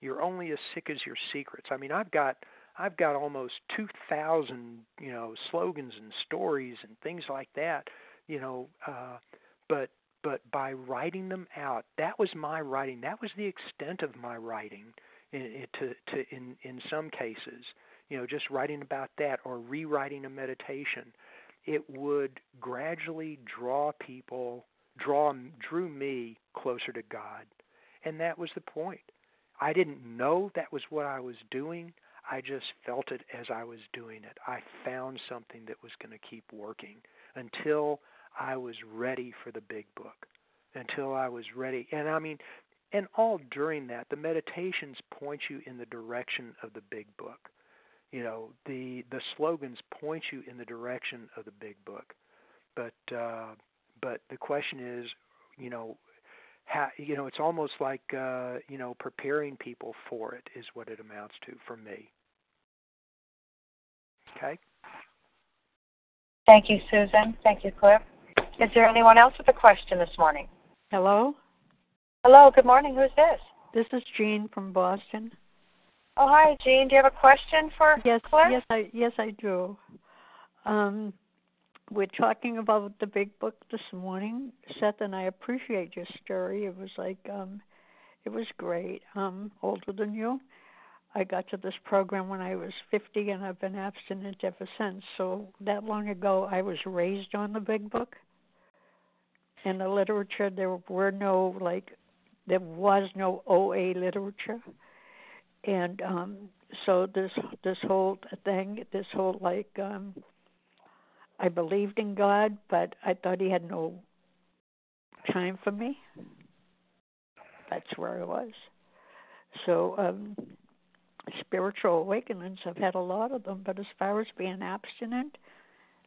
You're only as sick as your secrets. I mean, I've got I've got almost 2,000, you know, slogans and stories and things like that, you know, uh, but but by writing them out, that was my writing. That was the extent of my writing. In, in, to to in in some cases, you know, just writing about that or rewriting a meditation it would gradually draw people, draw drew me closer to God, and that was the point. I didn't know that was what I was doing. I just felt it as I was doing it. I found something that was going to keep working until I was ready for the big book. Until I was ready. And I mean, and all during that, the meditations point you in the direction of the big book you know the the slogans point you in the direction of the big book but uh but the question is you know how you know it's almost like uh you know preparing people for it is what it amounts to for me okay Thank you, Susan. Thank you, Cliff. Is there anyone else with a question this morning? Hello? Hello, good morning. Who's this? This is Jean from Boston. Oh, hi, Jean. Do you have a question for yes, Cliff? Yes, I yes I do. Um, we're talking about the big book this morning, Seth, and I appreciate your story. It was like um, it was great. Um, older than you. I got to this program when I was 50, and I've been abstinent ever since. So that long ago, I was raised on the Big Book. In the literature, there were no like, there was no OA literature, and um, so this this whole thing, this whole like, um, I believed in God, but I thought He had no time for me. That's where I was. So um spiritual awakenings. I've had a lot of them, but as far as being abstinent,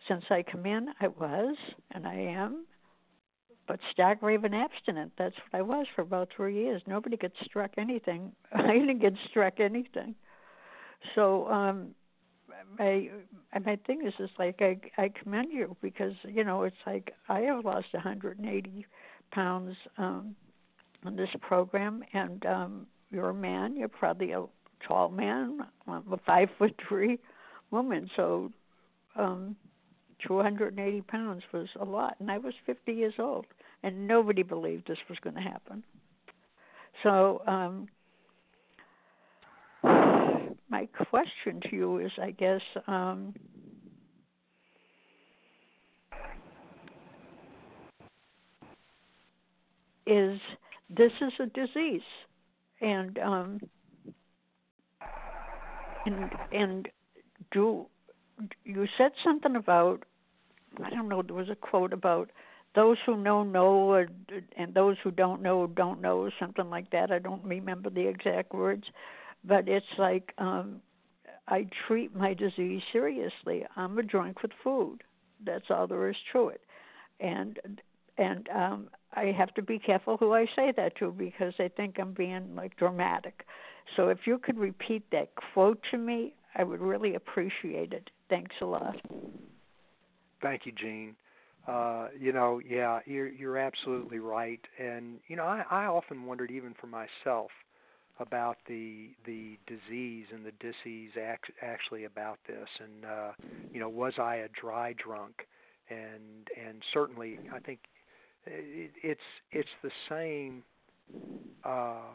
since I come in, I was and I am, but stark raving abstinent. That's what I was for about three years. Nobody gets struck anything. I didn't get struck anything. So um my and my thing is just like I I commend you because you know it's like I have lost 180 pounds um in this program and um you're a man. You're probably a tall man. I'm a five foot three woman, so um 280 pounds was a lot, and I was 50 years old, and nobody believed this was going to happen. So, um, my question to you is, I guess, um, is this is a disease, and um, and and do you said something about I don't know there was a quote about those who know know and those who don't know don't know something like that I don't remember the exact words but it's like um I treat my disease seriously I'm a drunk with food that's all there is to it and and um I have to be careful who I say that to because they think I'm being like dramatic so if you could repeat that quote to me, I would really appreciate it. Thanks a lot. Thank you, Jean. Uh, you know, yeah, you're you're absolutely right. And you know, I, I often wondered even for myself about the the disease and the disease act, actually about this and uh you know was I a dry drunk and and certainly I think it, it's it's the same uh,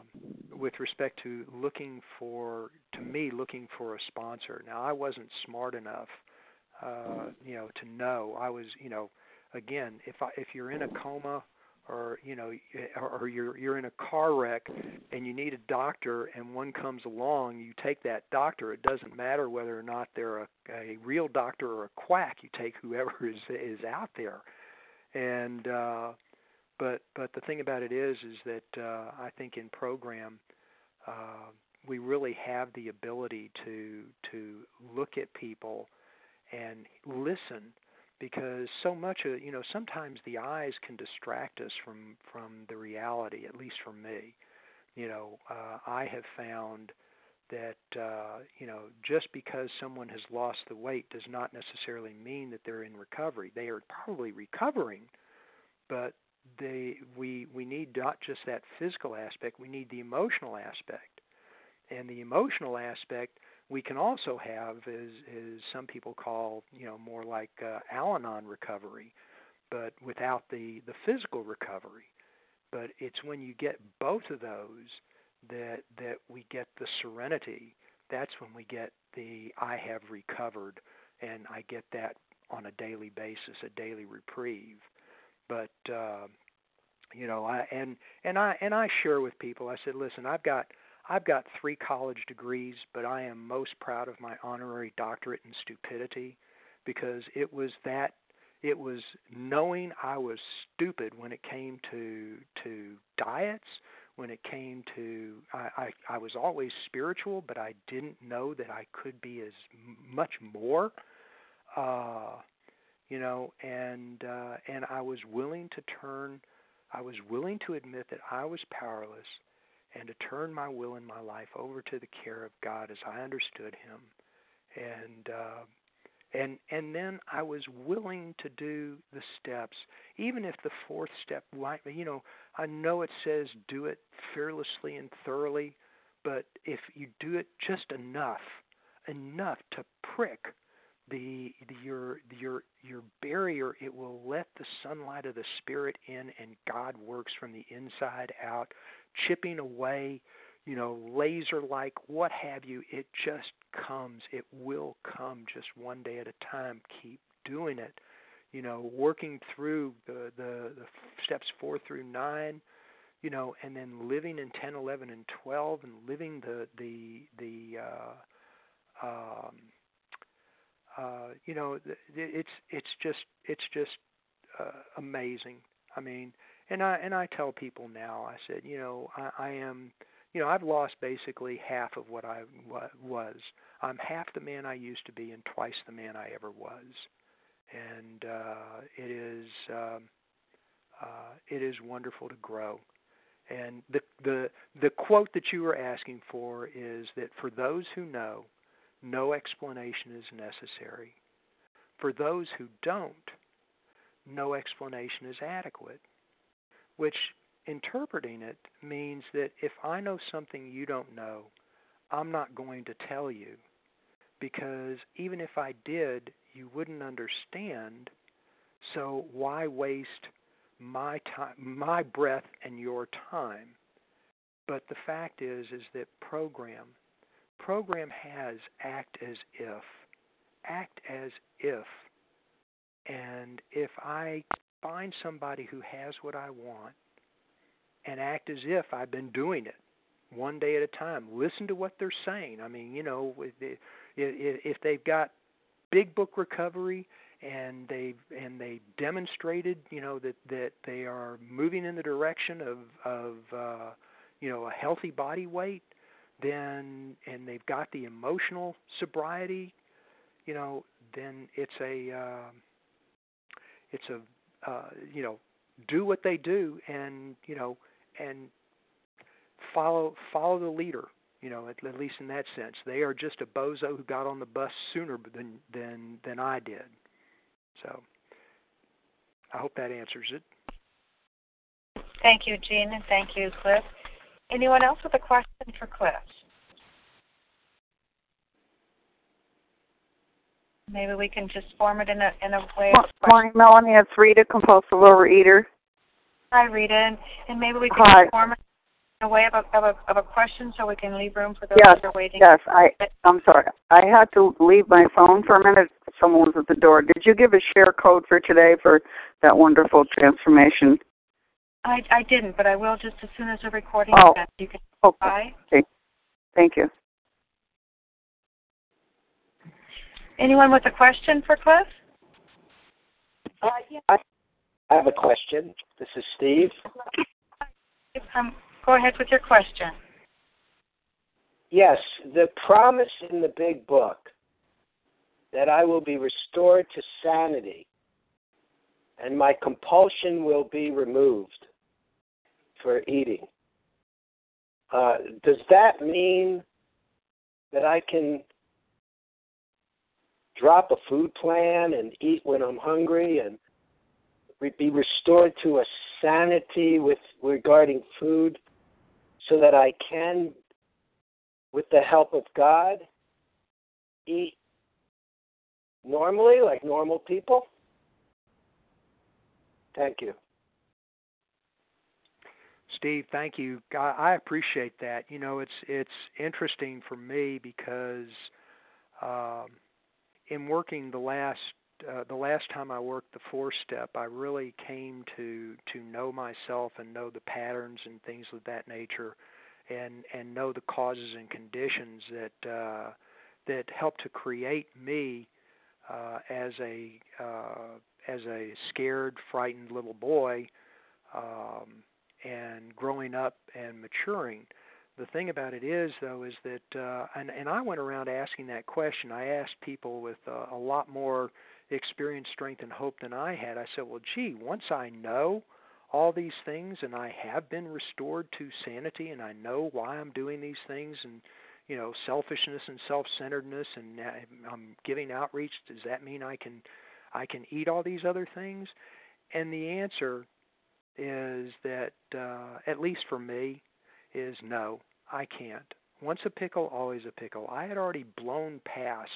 with respect to looking for, to me, looking for a sponsor. Now, I wasn't smart enough, uh, you know, to know. I was, you know, again, if I, if you're in a coma or you know or you're you're in a car wreck and you need a doctor and one comes along you take that doctor. It doesn't matter whether or not they're a, a real doctor or a quack. You take whoever is is out there. And uh but but the thing about it is is that uh, I think in program uh, we really have the ability to to look at people and listen because so much of you know sometimes the eyes can distract us from from the reality at least for me. You know uh, I have found that uh, you know just because someone has lost the weight does not necessarily mean that they're in recovery. They are probably recovering but they we we need not just that physical aspect we need the emotional aspect. And the emotional aspect we can also have is is some people call you know more like uh, Al-Anon recovery but without the the physical recovery but it's when you get both of those that that we get the serenity that's when we get the I have recovered and I get that on a daily basis a daily reprieve but uh, you know, I and and I and I share with people. I said, listen, I've got I've got three college degrees, but I am most proud of my honorary doctorate in stupidity because it was that it was knowing I was stupid when it came to to diets, when it came to I, I I was always spiritual, but I didn't know that I could be as much more. Uh, you know, and uh, and I was willing to turn. I was willing to admit that I was powerless, and to turn my will and my life over to the care of God as I understood Him, and uh, and and then I was willing to do the steps, even if the fourth step, you know, I know it says do it fearlessly and thoroughly, but if you do it just enough, enough to prick the, the your your your barrier, it will let the sunlight of the spirit in, and God works from the inside out, chipping away you know, laser like, what have you, it just comes. It will come just one day at a time. Keep doing it. You know, working through the, the, the steps four through nine, you know, and then living in 10, 11, and 12, and living the, the, the, uh, um, uh, you know, it's, it's just, it's just uh, amazing. I mean, and I, and I tell people now, I said, you know, I, I am, you know, I've lost basically half of what I was. I'm half the man I used to be and twice the man I ever was. And uh, it is um, uh, it is wonderful to grow. And the the the quote that you were asking for is that for those who know, no explanation is necessary. For those who don't, no explanation is adequate. Which interpreting it means that if I know something you don't know, I'm not going to tell you because even if I did, you wouldn't understand. So why waste my time, my breath and your time? But the fact is is that program program has act as if act as if and if I find somebody who has what I want and act as if I've been doing it one day at a time. Listen to what they're saying. I mean, you know, if they've got big book recovery and they've and they demonstrated, you know, that that they are moving in the direction of of uh, you know a healthy body weight, then and they've got the emotional sobriety, you know, then it's a uh, it's a uh, you know do what they do and you know and follow follow the leader. You know, at, at least in that sense, they are just a bozo who got on the bus sooner than than than I did. So, I hope that answers it. Thank you, Jean, and thank you, Cliff. Anyone else with a question for Cliff? Maybe we can just form it in a in a way. Morning, Melanie. It's Rita, compulsive overeater. Hi, Rita, and, and maybe we can Hi. form it in a way of a, of a of a question so we can leave room for those Yes, that are waiting. Yes, I I'm sorry. I had to leave my phone for a minute. Someone was at the door. Did you give a share code for today for that wonderful transformation? I I didn't, but I will just as soon as the recording Oh. is done. You can Okay. buy. Thank you. Anyone with a question for Cliff? Uh, yeah. I have a question. This is Steve. Um, go ahead with your question. Yes, the promise in the big book that I will be restored to sanity and my compulsion will be removed for eating. Uh, does that mean that I can drop a food plan and eat when I'm hungry and be restored to a sanity with regarding food so that I can with the help of God eat normally like normal people? Thank you. Steve, thank you. I, I appreciate that. You know, it's it's interesting for me because um, in working the last uh, the last time I worked the four step, I really came to to know myself and know the patterns and things of that nature, and and know the causes and conditions that uh, that help to create me uh, as a uh, as a scared, frightened little boy, um, and growing up and maturing. The thing about it is, though, is that, uh, and, and I went around asking that question. I asked people with uh, a lot more experience, strength, and hope than I had. I said, well, gee, once I know all these things and I have been restored to sanity and I know why I'm doing these things and you know selfishness and self-centeredness and I'm giving outreach does that mean I can I can eat all these other things and the answer is that uh at least for me is no I can't. Once a pickle always a pickle. I had already blown past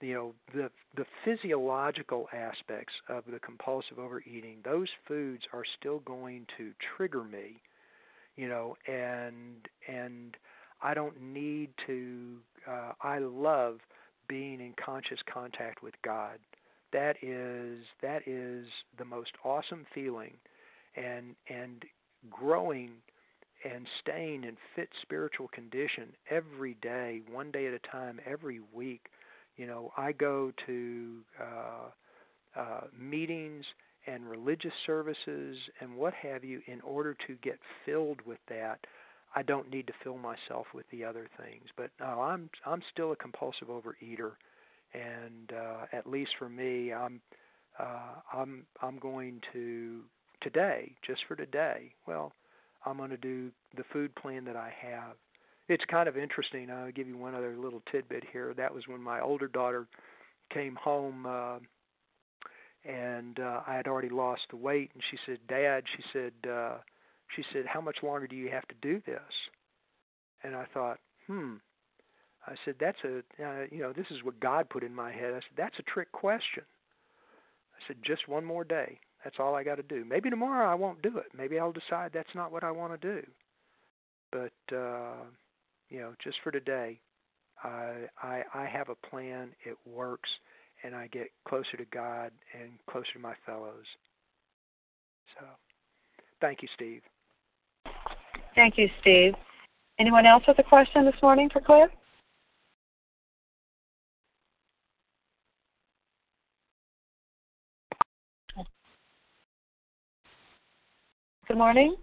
you know the the physiological aspects of the compulsive overeating. Those foods are still going to trigger me you know and and I don't need to uh I love being in conscious contact with God. That is that is the most awesome feeling. And and growing and staying in fit spiritual condition every day one day at a time every week. You know I go to uh uh meetings and religious services and what have you in order to get filled with that. I don't need to fill myself with the other things. But no I'm I'm still a compulsive overeater. And uh at least for me I'm uh I'm I'm going to today just for today. Well I'm going to do the food plan that I have. It's kind of interesting I'll give you one other little tidbit here. That was when my older daughter came home uh and uh I had already lost the weight and she said dad she said uh she said how much longer do you have to do this? And I thought hmm. I said that's a uh, you know this is what God put in my head. I said that's a trick question. I said just one more day that's all I got to do maybe tomorrow I won't do it maybe I'll decide that's not what I want to do but uh you know just for today I I I have a plan it works and I get closer to God and closer to my fellows. So, thank you, Steve. Thank you, Steve. Anyone else with a question this morning for Cliff? Good morning.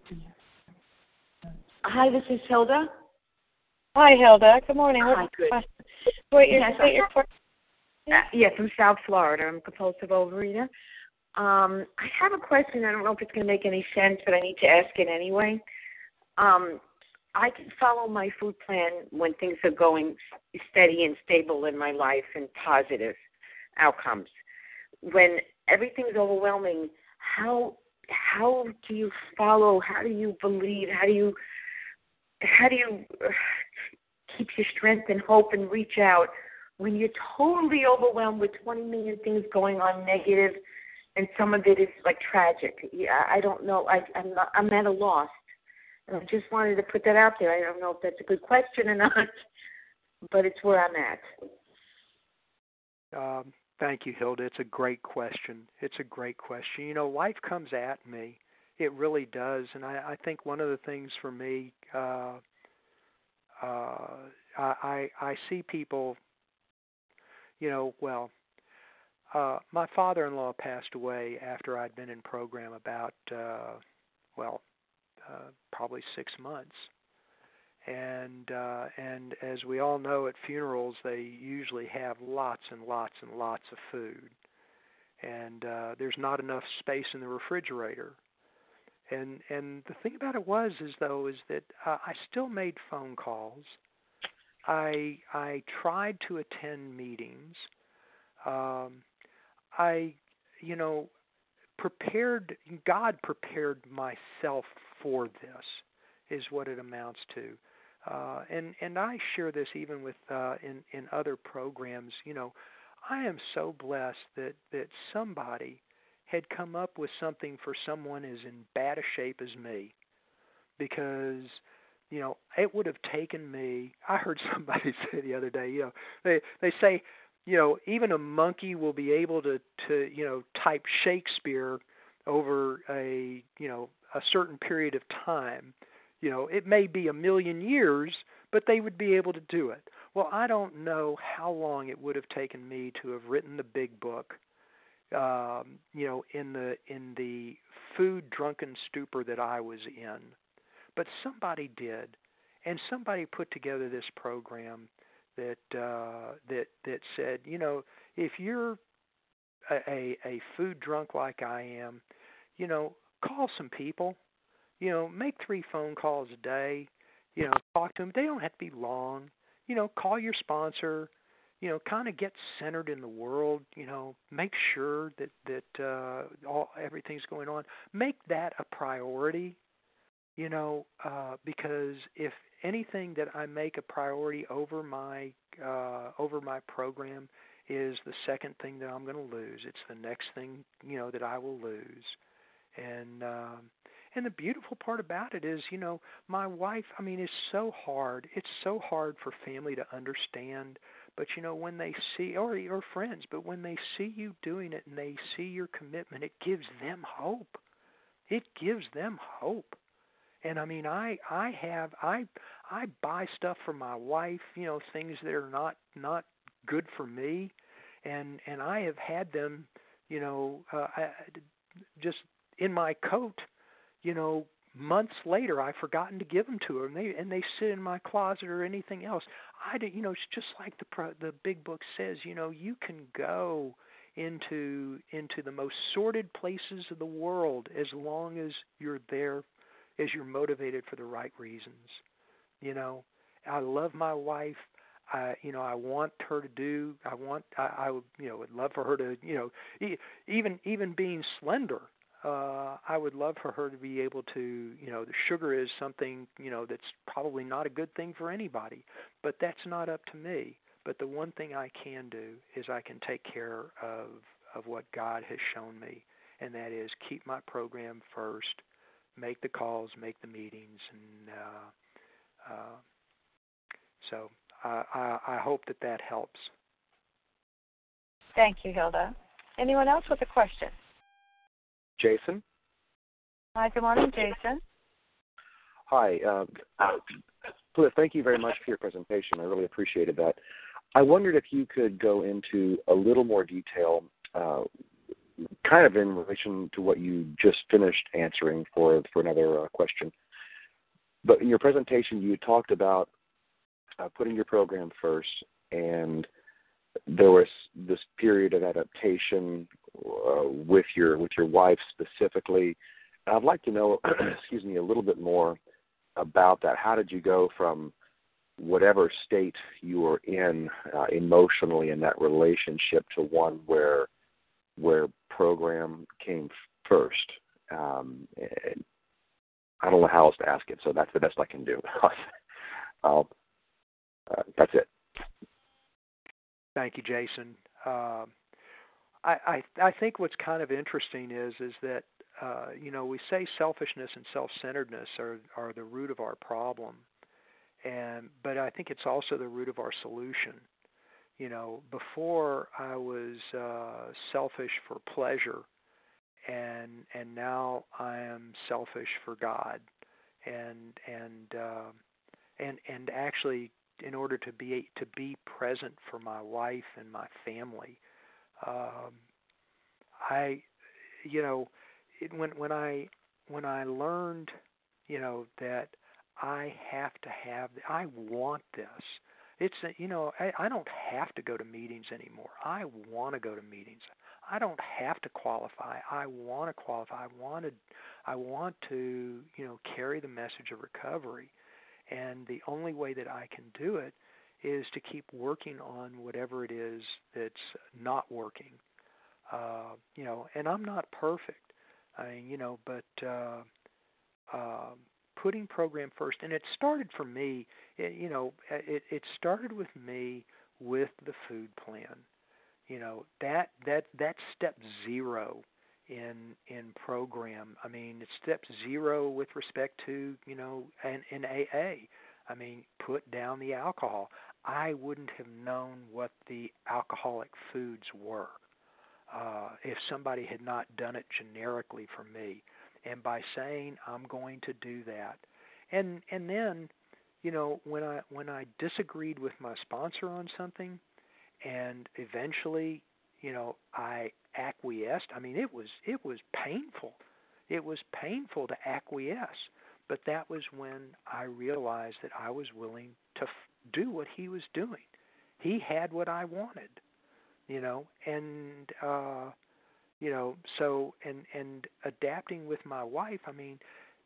Hi, this is Hilda. Hi, Hilda. Good morning. Hi, good. Wait, your, Yes, state your question. Uh, yes, from South Florida. I'm a compulsive overeater. Um, I have a question. I don't know if it's going to make any sense, but I need to ask it anyway. Um, I can follow my food plan when things are going steady and stable in my life and positive outcomes. When everything's overwhelming, how how do you follow? How do you believe? How do you how do you uh, keep your strength and hope and reach out when you're totally overwhelmed with 20 million things going on negative and some of it is like tragic? Yeah i don't know. I i'm not i'm at a loss. And i just wanted to put that out there. I don't know if that's a good question or not but it's where i'm at. Um thank you hilda. It's a great question. It's a great question. You know life comes at me. It really does. And i i think one of the things for me uh uh i i see people you know, well, uh, my father-in-law passed away after I'd been in program about, uh, well, uh, probably six months. And uh, and as we all know, at funerals they usually have lots and lots and lots of food, and uh, there's not enough space in the refrigerator. And and the thing about it was is though is that uh, I still made phone calls I I tried to attend meetings. Um, I you know prepared God prepared myself for this is what it amounts to. Uh, and and I share this even with uh, in in other programs. You know, I am so blessed that that somebody had come up with something for someone as in bad a shape as me, because you know, it would have taken me. I heard somebody say the other day, you know, they they say, you know, even a monkey will be able to to you know type Shakespeare over a you know a certain period of time. You know, it may be a million years, but they would be able to do it. Well, I don't know how long it would have taken me to have written the big book. Um, you know, in the in the food drunken stupor that I was in but somebody did, and somebody put together this program that uh, that that said, you know, if you're a, a, a food drunk like I am, you know, call some people, you know, make three phone calls a day, you know, talk to them. They don't have to be long. you know, call your sponsor, you know, kind of get centered in the world, you know, make sure that that uh all everything's going on. Make that a priority, you know, uh because if anything that I make a priority over my uh over my program is the second thing that I'm going to lose. It's the next thing, you know, that I will lose. And um and the beautiful part about it is, you know, my wife, I mean, it's so hard. It's so hard for family to understand. But you know, when they see or or friends, but when they see you doing it and they see your commitment, it gives them hope. It gives them hope. And I mean, I I have I I buy stuff for my wife, you know, things that are not not good for me, and and I have had them, you know, uh, just in my coat you know, months later I've forgotten to give them to her, and they and they sit in my closet or anything else. I do, you know, it's just like the pro, the big book says. You know, you can go into into the most sordid places of the world as long as you're there, as you're motivated for the right reasons. You know, I love my wife. I, you know, I want her to do. I want. I, I would, you know, would love for her to, you know, even even being slender uh, I would love for her to be able to, you know, the sugar is something, you know, that's probably not a good thing for anybody, but that's not up to me. But the one thing I can do is I can take care of of what God has shown me, and that is keep my program first, make the calls, make the meetings, and uh, uh, so I, I, I hope that that helps. Thank you, Hilda. Anyone else with a question? Jason. Hi, good morning, Jason. Hi. Uh, Cliff, thank you very much for your presentation. I really appreciated that. I wondered if you could go into a little more detail, uh, kind of in relation to what you just finished answering for for another uh, question. But in your presentation, you talked about uh, putting your program first, and there was this period of adaptation uh, with your with your wife specifically. I'd like to know, excuse me, a little bit more about that. How did you go from whatever state you were in uh, emotionally in that relationship to one where where program came first? Um, I don't know how else to ask it, so that's the best I can do. uh, that's it. Thank you, Jason. Uh, I, I I think what's kind of interesting is is that uh, you know we say selfishness and self-centeredness are are the root of our problem, and but I think it's also the root of our solution. You know, before I was uh, selfish for pleasure, and and now I am selfish for God, and and uh, and and actually in order to be to be present for my wife and my family. Um, I, you know, it, when when I when I learned, you know, that I have to have, I want this. It's you know, I, I don't have to go to meetings anymore. I want to go to meetings. I don't have to qualify. I want to qualify. I want to, I want to, you know, carry the message of recovery. And the only way that I can do it is to keep working on whatever it is that's not working. Uh, you know, and I'm not perfect. I mean, you know, but uh, uh, putting program first, and it started for me. It, you know, it it started with me with the food plan. You know, that that that step zero in in program. I mean, it's step zero with respect to you know, in, in AA. I mean, put down the alcohol. I wouldn't have known what the alcoholic foods were uh, if somebody had not done it generically for me. And by saying I'm going to do that, and and then, you know, when I when I disagreed with my sponsor on something, and eventually, you know, I acquiesced. I mean, it was it was painful. It was painful to acquiesce, but that was when I realized that I was willing to do what he was doing. He had what I wanted, you know, and uh you know, so and and adapting with my wife, I mean,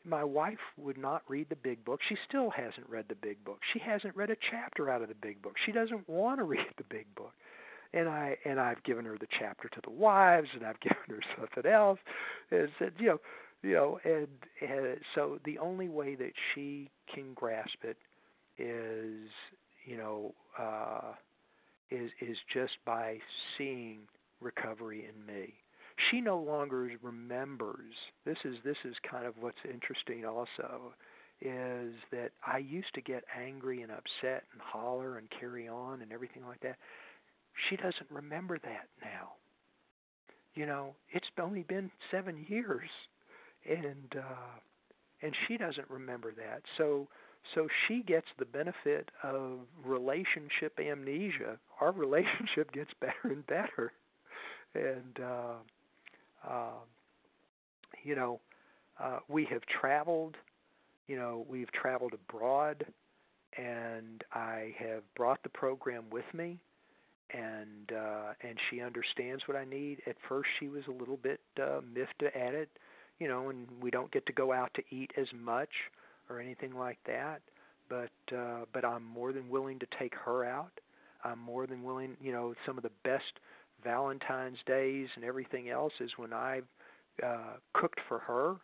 my wife would not read the big book. She still hasn't read the big book. She hasn't read a chapter out of the big book. She doesn't want to read the big book. And I and I've given her the chapter to the wives, and I've given her something else. And said, you know, you know, and, and so the only way that she can grasp it is, you know, uh, is is just by seeing recovery in me she no longer remembers this is this is kind of what's interesting also is that I used to get angry and upset and holler and carry on and everything like that. She doesn't remember that now. You know, it's only been 7 years and uh and she doesn't remember that. So so she gets the benefit of relationship amnesia. Our relationship gets better and better. And uh uh, you know, uh, we have traveled. You know, we've traveled abroad, and I have brought the program with me, and uh, and she understands what I need. At first, she was a little bit uh, miffed at it, you know, and we don't get to go out to eat as much or anything like that. But uh, but I'm more than willing to take her out. I'm more than willing, you know, some of the best Valentine's days and everything else is when I've uh, cooked for her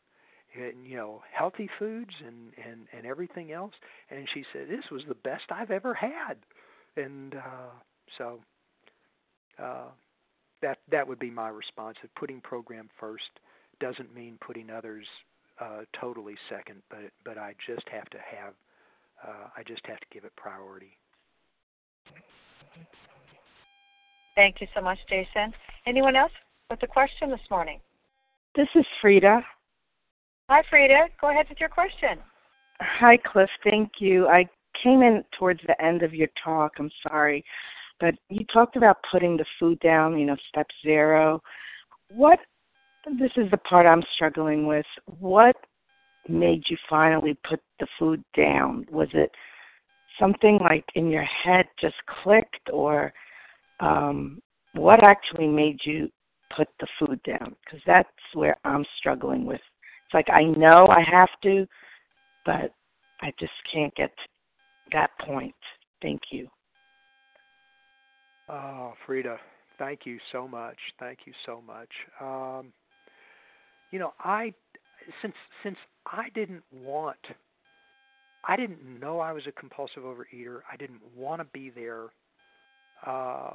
and you know healthy foods and and and everything else and she said this was the best I've ever had and uh so uh that that would be my response of putting program first doesn't mean putting others uh totally second but but I just have to have uh I just have to give it priority Thank you so much, Jason. Anyone else with a question this morning? This is Frida. Hi, Frida. Go ahead with your question. Hi, Cliff. Thank you. I came in towards the end of your talk. I'm sorry. But you talked about putting the food down, you know, step zero. What, this is the part I'm struggling with. What made you finally put the food down? Was it something like in your head just clicked, or um, what actually made you put the food down? Because that's where I'm struggling with. It's like I know I have to, but I just can't get that point. Thank you. Oh, Frida, thank you so much. Thank you so much. Um, you know, I since since I didn't want I didn't know I was a compulsive overeater. I didn't want to be there. Uh,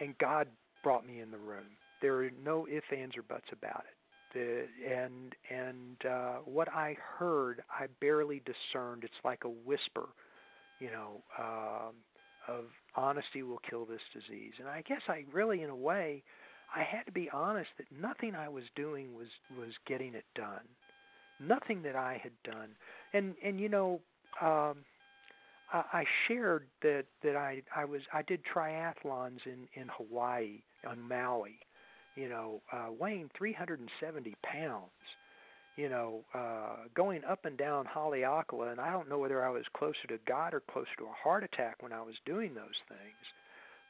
and God brought me in the room. There are no ifs, ands, or buts about it. The, and and uh, what I heard, I barely discerned. It's like a whisper, you know, um, of honesty will kill this disease. And I guess I really, in a way, I had to be honest that nothing I was doing was was getting it done. Nothing that I had done. And and you know, um, I I shared that that I I was I did triathlons in in Hawaii on Maui, you know, uh, weighing 370 pounds, you know, uh, going up and down Haleakala, and I don't know whether I was closer to God or closer to a heart attack when I was doing those things,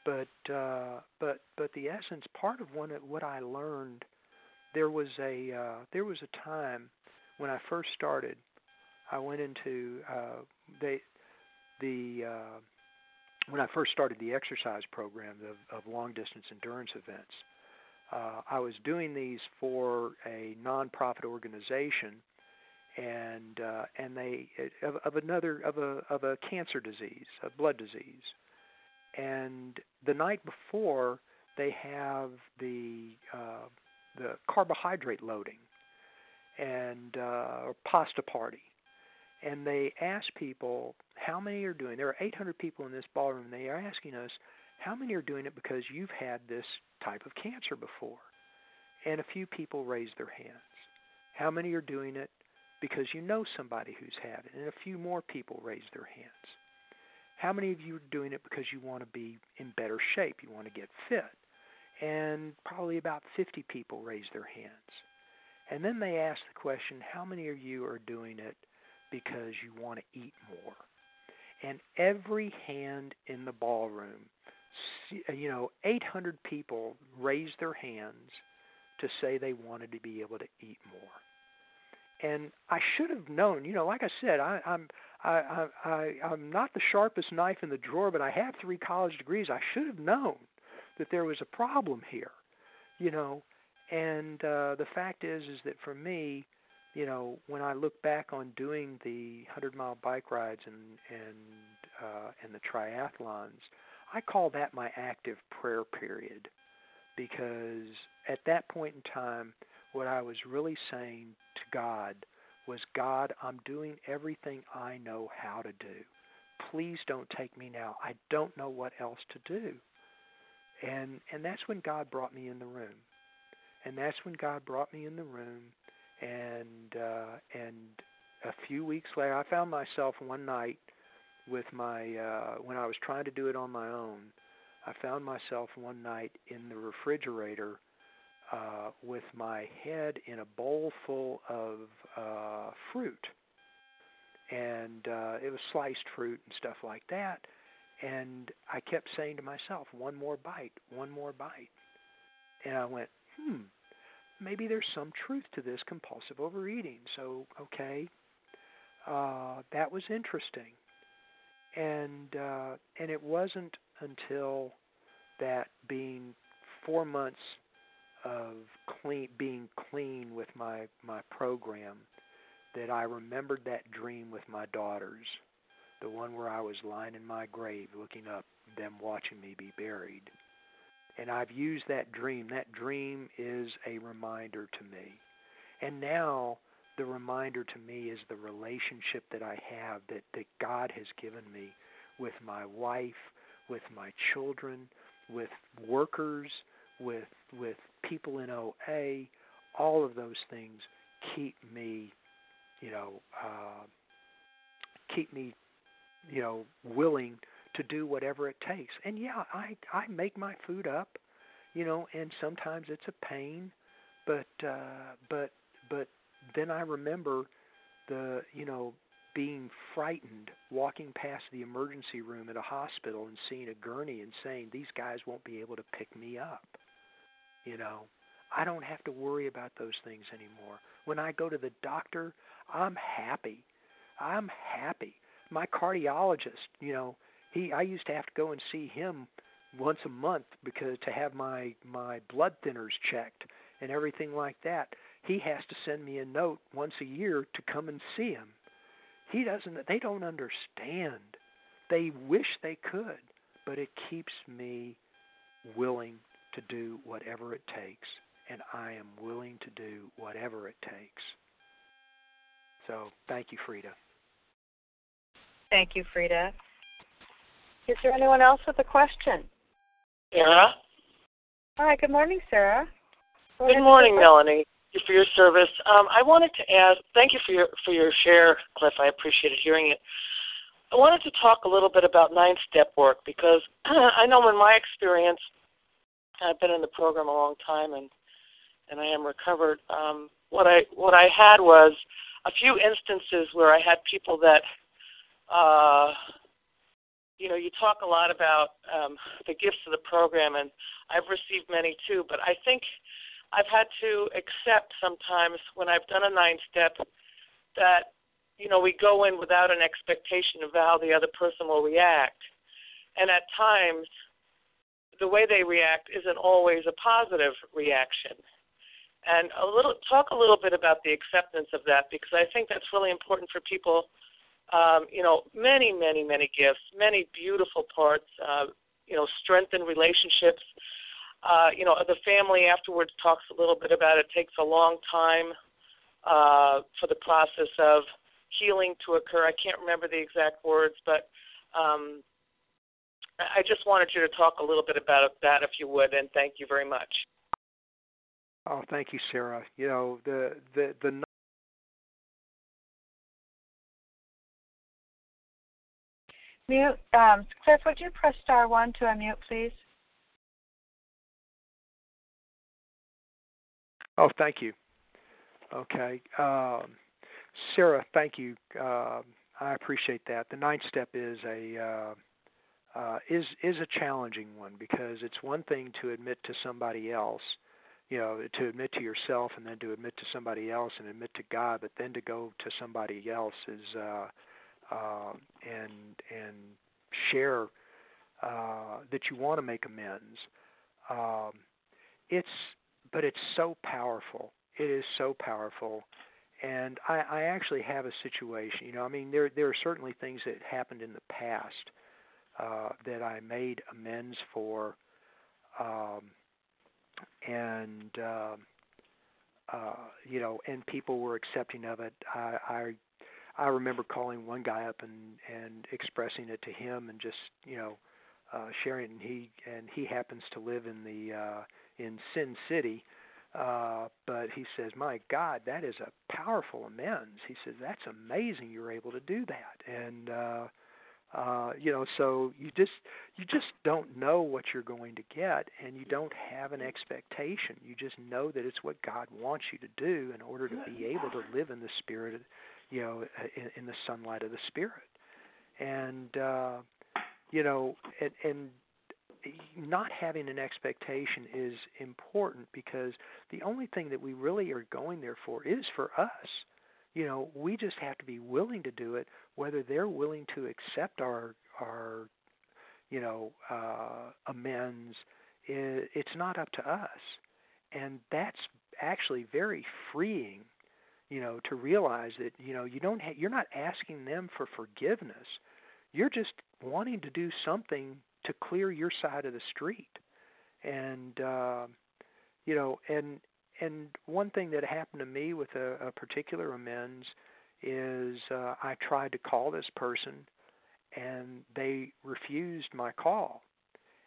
but uh, but but the essence part of one what I learned, there was a uh, there was a time when I first started. I went into uh, they the uh, when I first started the exercise program of, of long distance endurance events, uh, I was doing these for a nonprofit organization, and uh, and they of, of another of a of a cancer disease, a blood disease, and the night before they have the uh, the carbohydrate loading and uh, pasta party, and they ask people how many are doing. There are 800 people in this ballroom. They are asking us how many are doing it because you've had this type of cancer before, and a few people raise their hands. How many are doing it because you know somebody who's had it, and a few more people raise their hands. How many of you are doing it because you want to be in better shape, you want to get fit? And probably about 50 people raised their hands. And then they ask the question, how many of you are doing it because you want to eat more. And every hand in the ballroom, you know, 800 people raised their hands to say they wanted to be able to eat more. and I should have known. You know, like I said, I, I'm I, I, I I'm not the sharpest knife in the drawer, but I have three college degrees. I should have known that there was a problem here, you know. And uh, the fact is, is that for me, you know, when I look back on doing the hundred mile bike rides and and uh, and the triathlons, I call that my active prayer period, because at that point in time, what I was really saying to God was, God, I'm doing everything I know how to do. Please don't take me now. I don't know what else to do. And and that's when God brought me in the room. And that's when God brought me in the room and uh and a few weeks later I found myself one night with my uh when I was trying to do it on my own. I found myself one night in the refrigerator uh, with my head in a bowl full of uh, fruit, and uh, it was sliced fruit and stuff like that. And I kept saying to myself, "One more bite, one more bite," and I went, "Hmm, maybe there's some truth to this compulsive overeating." So, okay, uh, that was interesting, and uh, and it wasn't until that being four months of clean being clean with my my program that I remembered that dream with my daughters, the one where I was lying in my grave looking up, them watching me be buried. And I've used that dream. That dream is a reminder to me. And now the reminder to me is the relationship that I have that, that God has given me with my wife, with my children, with workers, with with people in OA, all of those things keep me, you know, uh, keep me, you know, willing to do whatever it takes. And yeah, I I make my food up, you know, and sometimes it's a pain, but uh, but but then I remember the you know being frightened walking past the emergency room at a hospital and seeing a gurney and saying these guys won't be able to pick me up you know, I don't have to worry about those things anymore. When I go to the doctor, I'm happy. I'm happy. My cardiologist, you know, he I used to have to go and see him once a month because to have my my blood thinners checked and everything like that. He has to send me a note once a year to come and see him. He doesn't they don't understand. They wish they could, but it keeps me willing to do whatever it takes, and I am willing to do whatever it takes. So thank you, Frida. Thank you, Frida. Is there anyone else with a question? Sarah? Hi, good morning, Sarah. Good morning, Melanie. Thank you for your service. Um, I wanted to ask, thank you for your for your share, Cliff. I appreciated hearing it. I wanted to talk a little bit about nine step work because I know in my experience, I've been in the program a long time and and I am recovered. Um, what I what I had was a few instances where I had people that uh, you know, you talk a lot about um, the gifts of the program, and I've received many too. But I think I've had to accept sometimes when I've done a nine step that you know we go in without an expectation of how the other person will react, and at times the way they react isn't always a positive reaction. And a little talk a little bit about the acceptance of that because I think that's really important for people. Um, you know, many, many, many gifts, many beautiful parts. Uh, you know, strengthen relationships. Uh, you know, the family afterwards talks a little bit about it. takes a long time uh, for the process of healing to occur. I can't remember the exact words, but um, I just wanted you to talk a little bit about that, if you would, and thank you very much. Oh, thank you, Sarah. You know the the the. Mute, um, Cliff. Would you press star one to unmute, please? Oh, thank you. Okay, um, Sarah, thank you. Uh, I appreciate that. The ninth step is a uh, uh, is is a challenging one because it's one thing to admit to somebody else, you know, to admit to yourself and then to admit to somebody else and admit to God, but then to go to somebody else is uh, uh, and and share uh, that you want to make amends. Um, it's but it's so powerful. It is so powerful, and I, I actually have a situation. You know, I mean, there there are certainly things that happened in the past uh, that I made amends for, um, and uh, uh, you know, and people were accepting of it. I, I I remember calling one guy up and and expressing it to him and just you know uh, sharing. And he and he happens to live in the uh, in Sin City, uh, but he says, "My God, that is a powerful amends." He says, "That's amazing. You're able to do that." And uh, uh, you know, so you just you just don't know what you're going to get, and you don't have an expectation. You just know that it's what God wants you to do in order to be able to live in the spirit, you know, in, in the sunlight of the spirit. And uh, you know, and, and not having an expectation is important because the only thing that we really are going there for is for us. You know, we just have to be willing to do it, whether they're willing to accept our our you know uh, amends. It's not up to us, and that's actually very freeing. You know, to realize that you know you don't ha- you're not asking them for forgiveness you're just wanting to do something to clear your side of the street. And uh, you know, and and one thing that happened to me with a, a particular amends is uh, I tried to call this person, and they refused my call.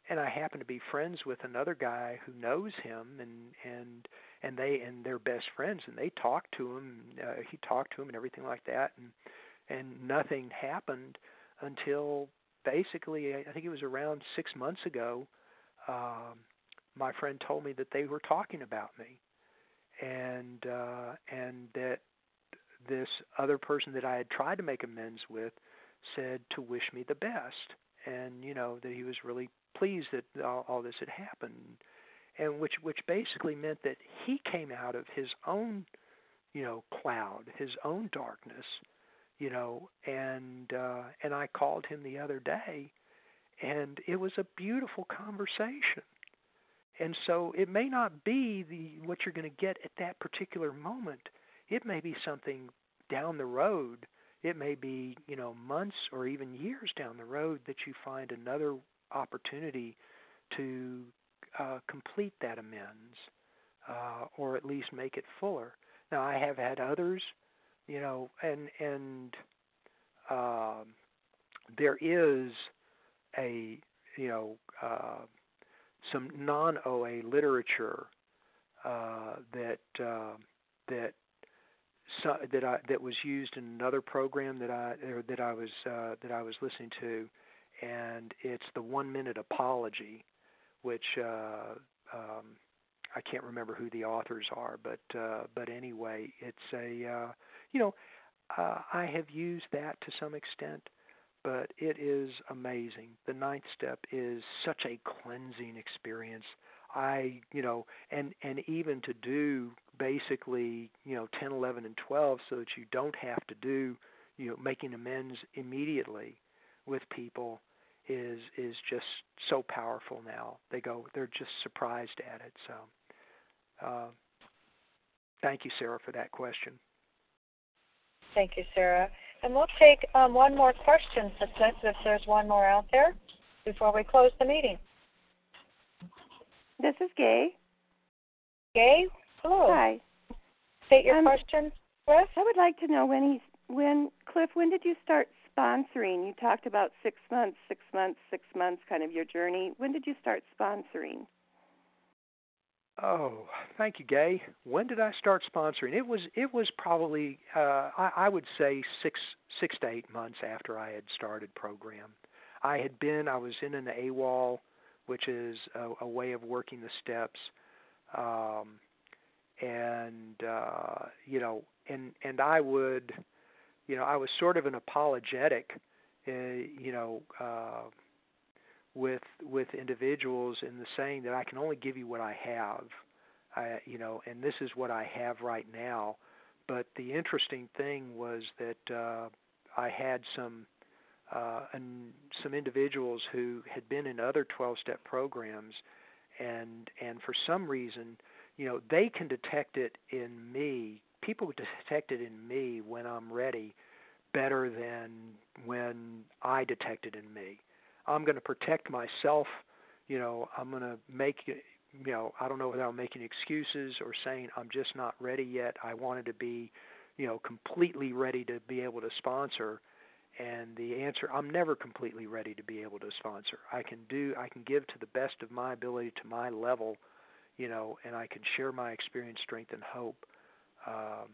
And I happen to be friends with another guy who knows him, and and and they and they're best friends, and they talked to him. Uh, he talked to him and everything like that, and and nothing happened until basically I think it was around six months ago. Um, my friend told me that they were talking about me, and uh, and that this other person that I had tried to make amends with said to wish me the best, and you know that he was really pleased that all, all this had happened, and which which basically meant that he came out of his own you know cloud, his own darkness, you know and uh and I called him the other day and it was a beautiful conversation and so it may not be the what you're going to get at that particular moment. It may be something down the road. It may be you know months or even years down the road that you find another opportunity to uh, complete that amends uh, or at least make it fuller. Now i have had others you know, and and um, there is a you know uh, some non OA literature uh, that uh, that so, that I that was used in another program that I that I was uh, that I was listening to, and it's the one minute apology, which uh, um, I can't remember who the authors are, but uh, but anyway, it's a uh, you know, uh, I have used that to some extent, but it is amazing. The ninth step is such a cleansing experience. I, you know, and and even to do basically, you know, 10, 11 and 12 so that you don't have to do, you know, making amends immediately with people is is just so powerful now. They go they're just surprised at it. So uh, thank you Sarah for that question. Thank you, Sarah. And we'll take um, one more question, if there's one more out there, before we close the meeting. This is Gay. Gay, hello. Hi. State your um, question, Cliff. I would like to know when he's when Cliff. When did you start sponsoring? You talked about six months, six months, six months, kind of your journey. When did you start sponsoring? Oh, thank you, Gay. When did I start sponsoring? It was it was probably uh, I, I would say six six to eight months after I had started program. I had been I was in an AWOL, which is a, a way of working the steps, um, and uh, you know, and and I would, you know, I was sort of an apologetic, uh, you know. Uh, with with individuals in the saying that I can only give you what I have. I, you know, and this is what I have right now. But the interesting thing was that uh, I had some uh, and some individuals who had been in other 12-step programs, and and for some reason, you know, they can detect it in me. People detect it in me when I'm ready better than when I detect it in me. I'm going to protect myself. You know, I'm going to make you know, I don't know whether I'm making excuses or saying I'm just not ready yet. I wanted to be, you know, completely ready to be able to sponsor. And the answer, I'm never completely ready to be able to sponsor. I can do, I can give to the best of my ability to my level, you know, and I can share my experience, strength, and hope. Um,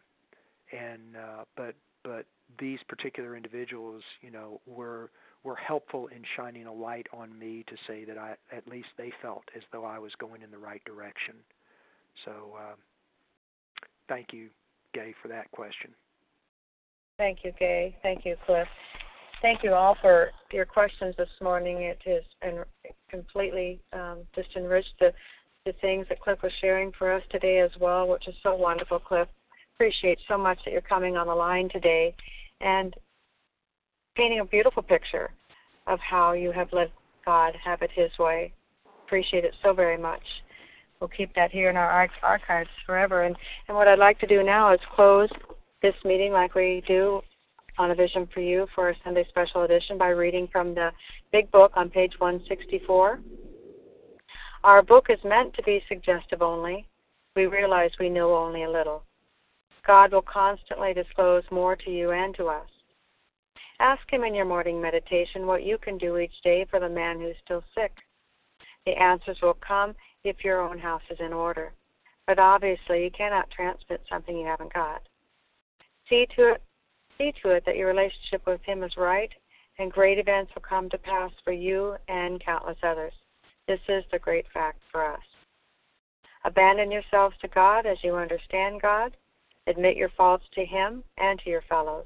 and uh, but but these particular individuals, you know, were were helpful in shining a light on me to say that I at least they felt as though I was going in the right direction. So uh, thank you, Gay, for that question. Thank you, Gay. Thank you, Cliff. Thank you all for your questions this morning. It has completely um, just enriched the, the things that Cliff was sharing for us today as well, which is so wonderful, Cliff. Appreciate so much that you're coming on the line today and painting a beautiful picture of how you have let God have it His way. Appreciate it so very much. We'll keep that here in our archives forever. And, and what I'd like to do now is close this meeting like we do on a Vision for You for a Sunday special edition by reading from the Big Book on page 164. Our book is meant to be suggestive only. We realize we know only a little. God will constantly disclose more to you and to us. Ask Him in your morning meditation what you can do each day for the man who's still sick. The answers will come if your own house is in order. But obviously, you cannot transmit something you haven't got. See to it, see to it that your relationship with Him is right, and great events will come to pass for you and countless others. This is the great fact for us. Abandon yourselves to God as you understand God. Admit your faults to Him and to your fellows.